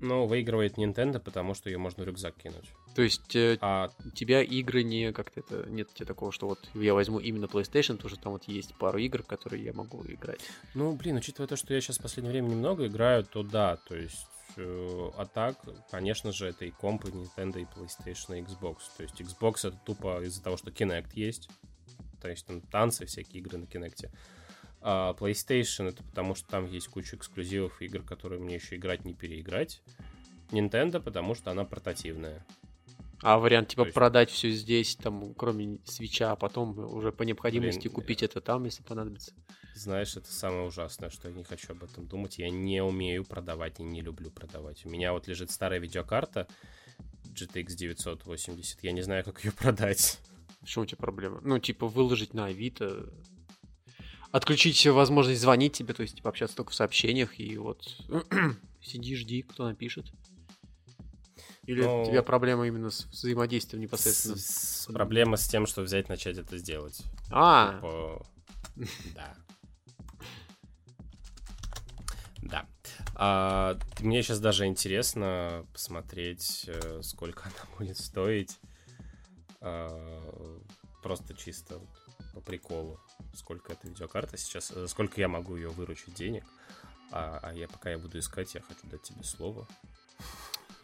Ну, выигрывает Nintendo, потому что ее можно в рюкзак кинуть. То есть э, а... у тебя игры не как-то это нет тебе такого, что вот я возьму именно PlayStation, потому что там вот есть пару игр, которые я могу играть. Ну, блин, учитывая то, что я сейчас в последнее время немного играю, то да, то есть э, а так, конечно же, это и комп, и Nintendo, и PlayStation, и Xbox. То есть Xbox это тупо из-за того, что Kinect есть. То есть там танцы, всякие игры на Kinect. А PlayStation это потому, что там есть куча эксклюзивов игр, которые мне еще играть не переиграть. Nintendo, потому что она портативная. А вариант типа есть... продать все здесь, там, кроме свеча, а потом уже по необходимости Блин, купить это там, если понадобится. Знаешь, это самое ужасное, что я не хочу об этом думать. Я не умею продавать и не люблю продавать. У меня вот лежит старая видеокарта GTX 980. Я не знаю, как ее продать. Что у тебя проблема? Ну, типа, выложить на Авито, отключить возможность звонить тебе, то есть типа, общаться только в сообщениях, и вот сиди, жди, кто напишет. Или Но... у тебя проблема именно с взаимодействием непосредственно? С, с, проблема с тем, что взять, начать это сделать. А. Типа... Да. Да. А, мне сейчас даже интересно посмотреть, э, сколько она будет стоить. А, просто чисто по приколу сколько эта видеокарта сейчас, э, сколько я могу ее выручить денег. А, а я пока я буду искать, я хочу дать тебе слово.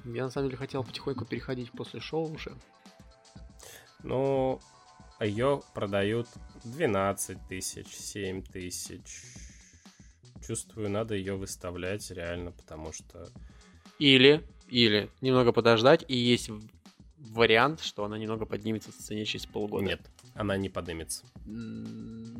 Я на самом деле хотел потихоньку переходить после шоу уже. Ну, ее продают 12 тысяч, 7 тысяч. Чувствую, надо ее выставлять реально, потому что... Или, или немного подождать, и есть вариант, что она немного поднимется в цене через полгода. Нет, она не поднимется.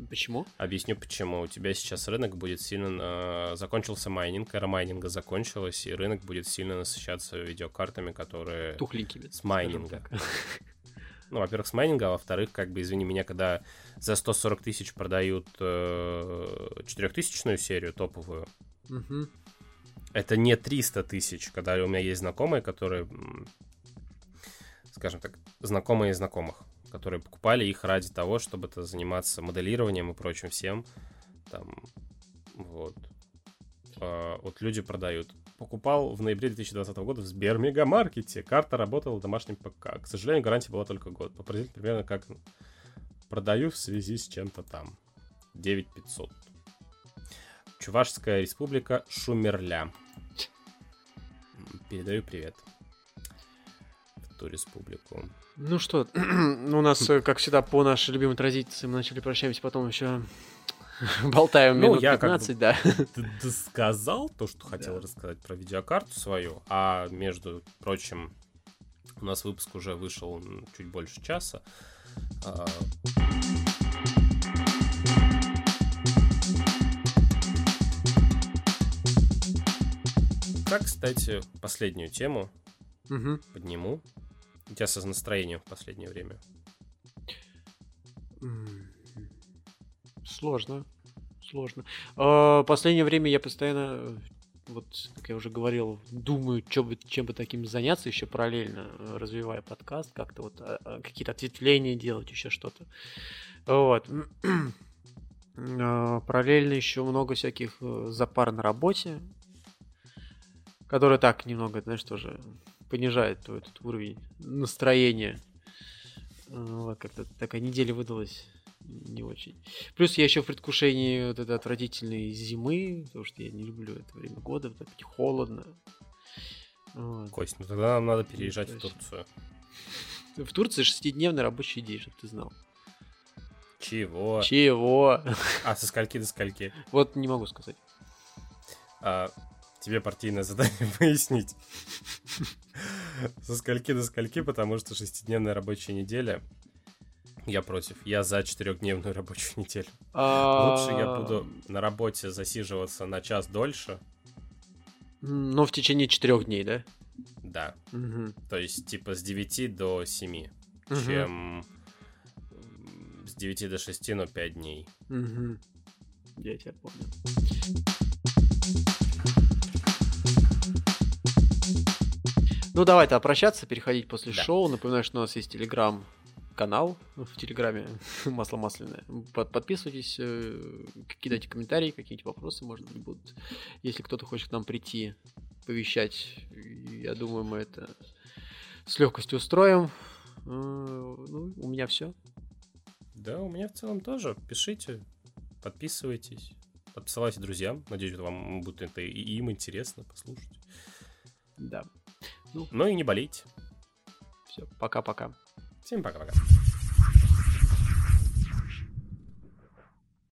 Почему? Объясню почему. У тебя сейчас рынок будет сильно... Э, закончился майнинг, эра майнинга закончилась, и рынок будет сильно насыщаться видеокартами, которые... Тухленькими. С майнинга. Ну, во-первых, с майнинга, а во-вторых, как бы, извини меня, когда за 140 тысяч продают э, 4000 серию топовую, угу. это не 300 тысяч, когда у меня есть знакомые, которые, скажем так, знакомые знакомых которые покупали их ради того, чтобы это заниматься моделированием и прочим всем. Там, вот. А, вот люди продают. Покупал в ноябре 2020 года в Сбер Мегамаркете. Карта работала в домашнем ПК. К сожалению, гарантия была только год. Попросить примерно как продаю в связи с чем-то там. 9500. Чувашская республика Шумерля. Передаю привет в ту республику. Ну что, у нас, э, как всегда, по нашей любимой традиции, мы начали прощаемся, потом еще болтаем ну, минут я 15, как да. Ты, ты сказал то, что хотел да. рассказать про видеокарту свою, а между прочим, у нас выпуск уже вышел чуть больше часа. А, как, кстати, последнюю тему угу. подниму. У тебя с настроением в последнее время? Сложно. Сложно. А, последнее время я постоянно, вот, как я уже говорил, думаю, что бы, чем бы таким заняться, еще параллельно э, развивая подкаст, как-то вот а, а, какие-то ответвления делать, еще что-то. Вот. Параллельно еще много всяких э, запар на работе, которые так немного, знаешь, тоже понижает твой этот уровень настроения. Вот, как-то такая неделя выдалась не очень. Плюс я еще в предвкушении вот этой отвратительной зимы, потому что я не люблю это время года, вот опять холодно. Вот. Кость, ну тогда нам надо переезжать в Турцию. В Турции шестидневный рабочий день, чтобы ты знал. Чего? Чего? А со скольки до скольки? Вот не могу сказать. А, тебе партийное задание выяснить. Со скольки до скольки, потому что шестидневная рабочая неделя. Я против. Я за четырехдневную рабочую неделю. А, Лучше я буду на работе засиживаться на час дольше, Но в течение четырех дней, да? Да. Угу. То есть, типа, с 9 до 7. Мгм. Чем с 9 до 6, но 5 дней. Угу. Я тебя помню. Ну, давай-то прощаться, переходить после Да. шоу. Напоминаю, что у нас есть телеграм-канал в телеграме Масло Масляное. Под- подписывайтесь, э, кидайте комментарии, какие-нибудь вопросы, может быть, будут. Если кто-то хочет к нам прийти, повещать, я думаю, мы это с легкостью устроим. Э, Ну, у меня все. Да, у меня в целом тоже. Пишите, подписывайтесь, подсылайте друзьям. Надеюсь, вам будет это и им интересно послушать. Да. Ну и не болейте. Все, пока-пока. Всем пока-пока.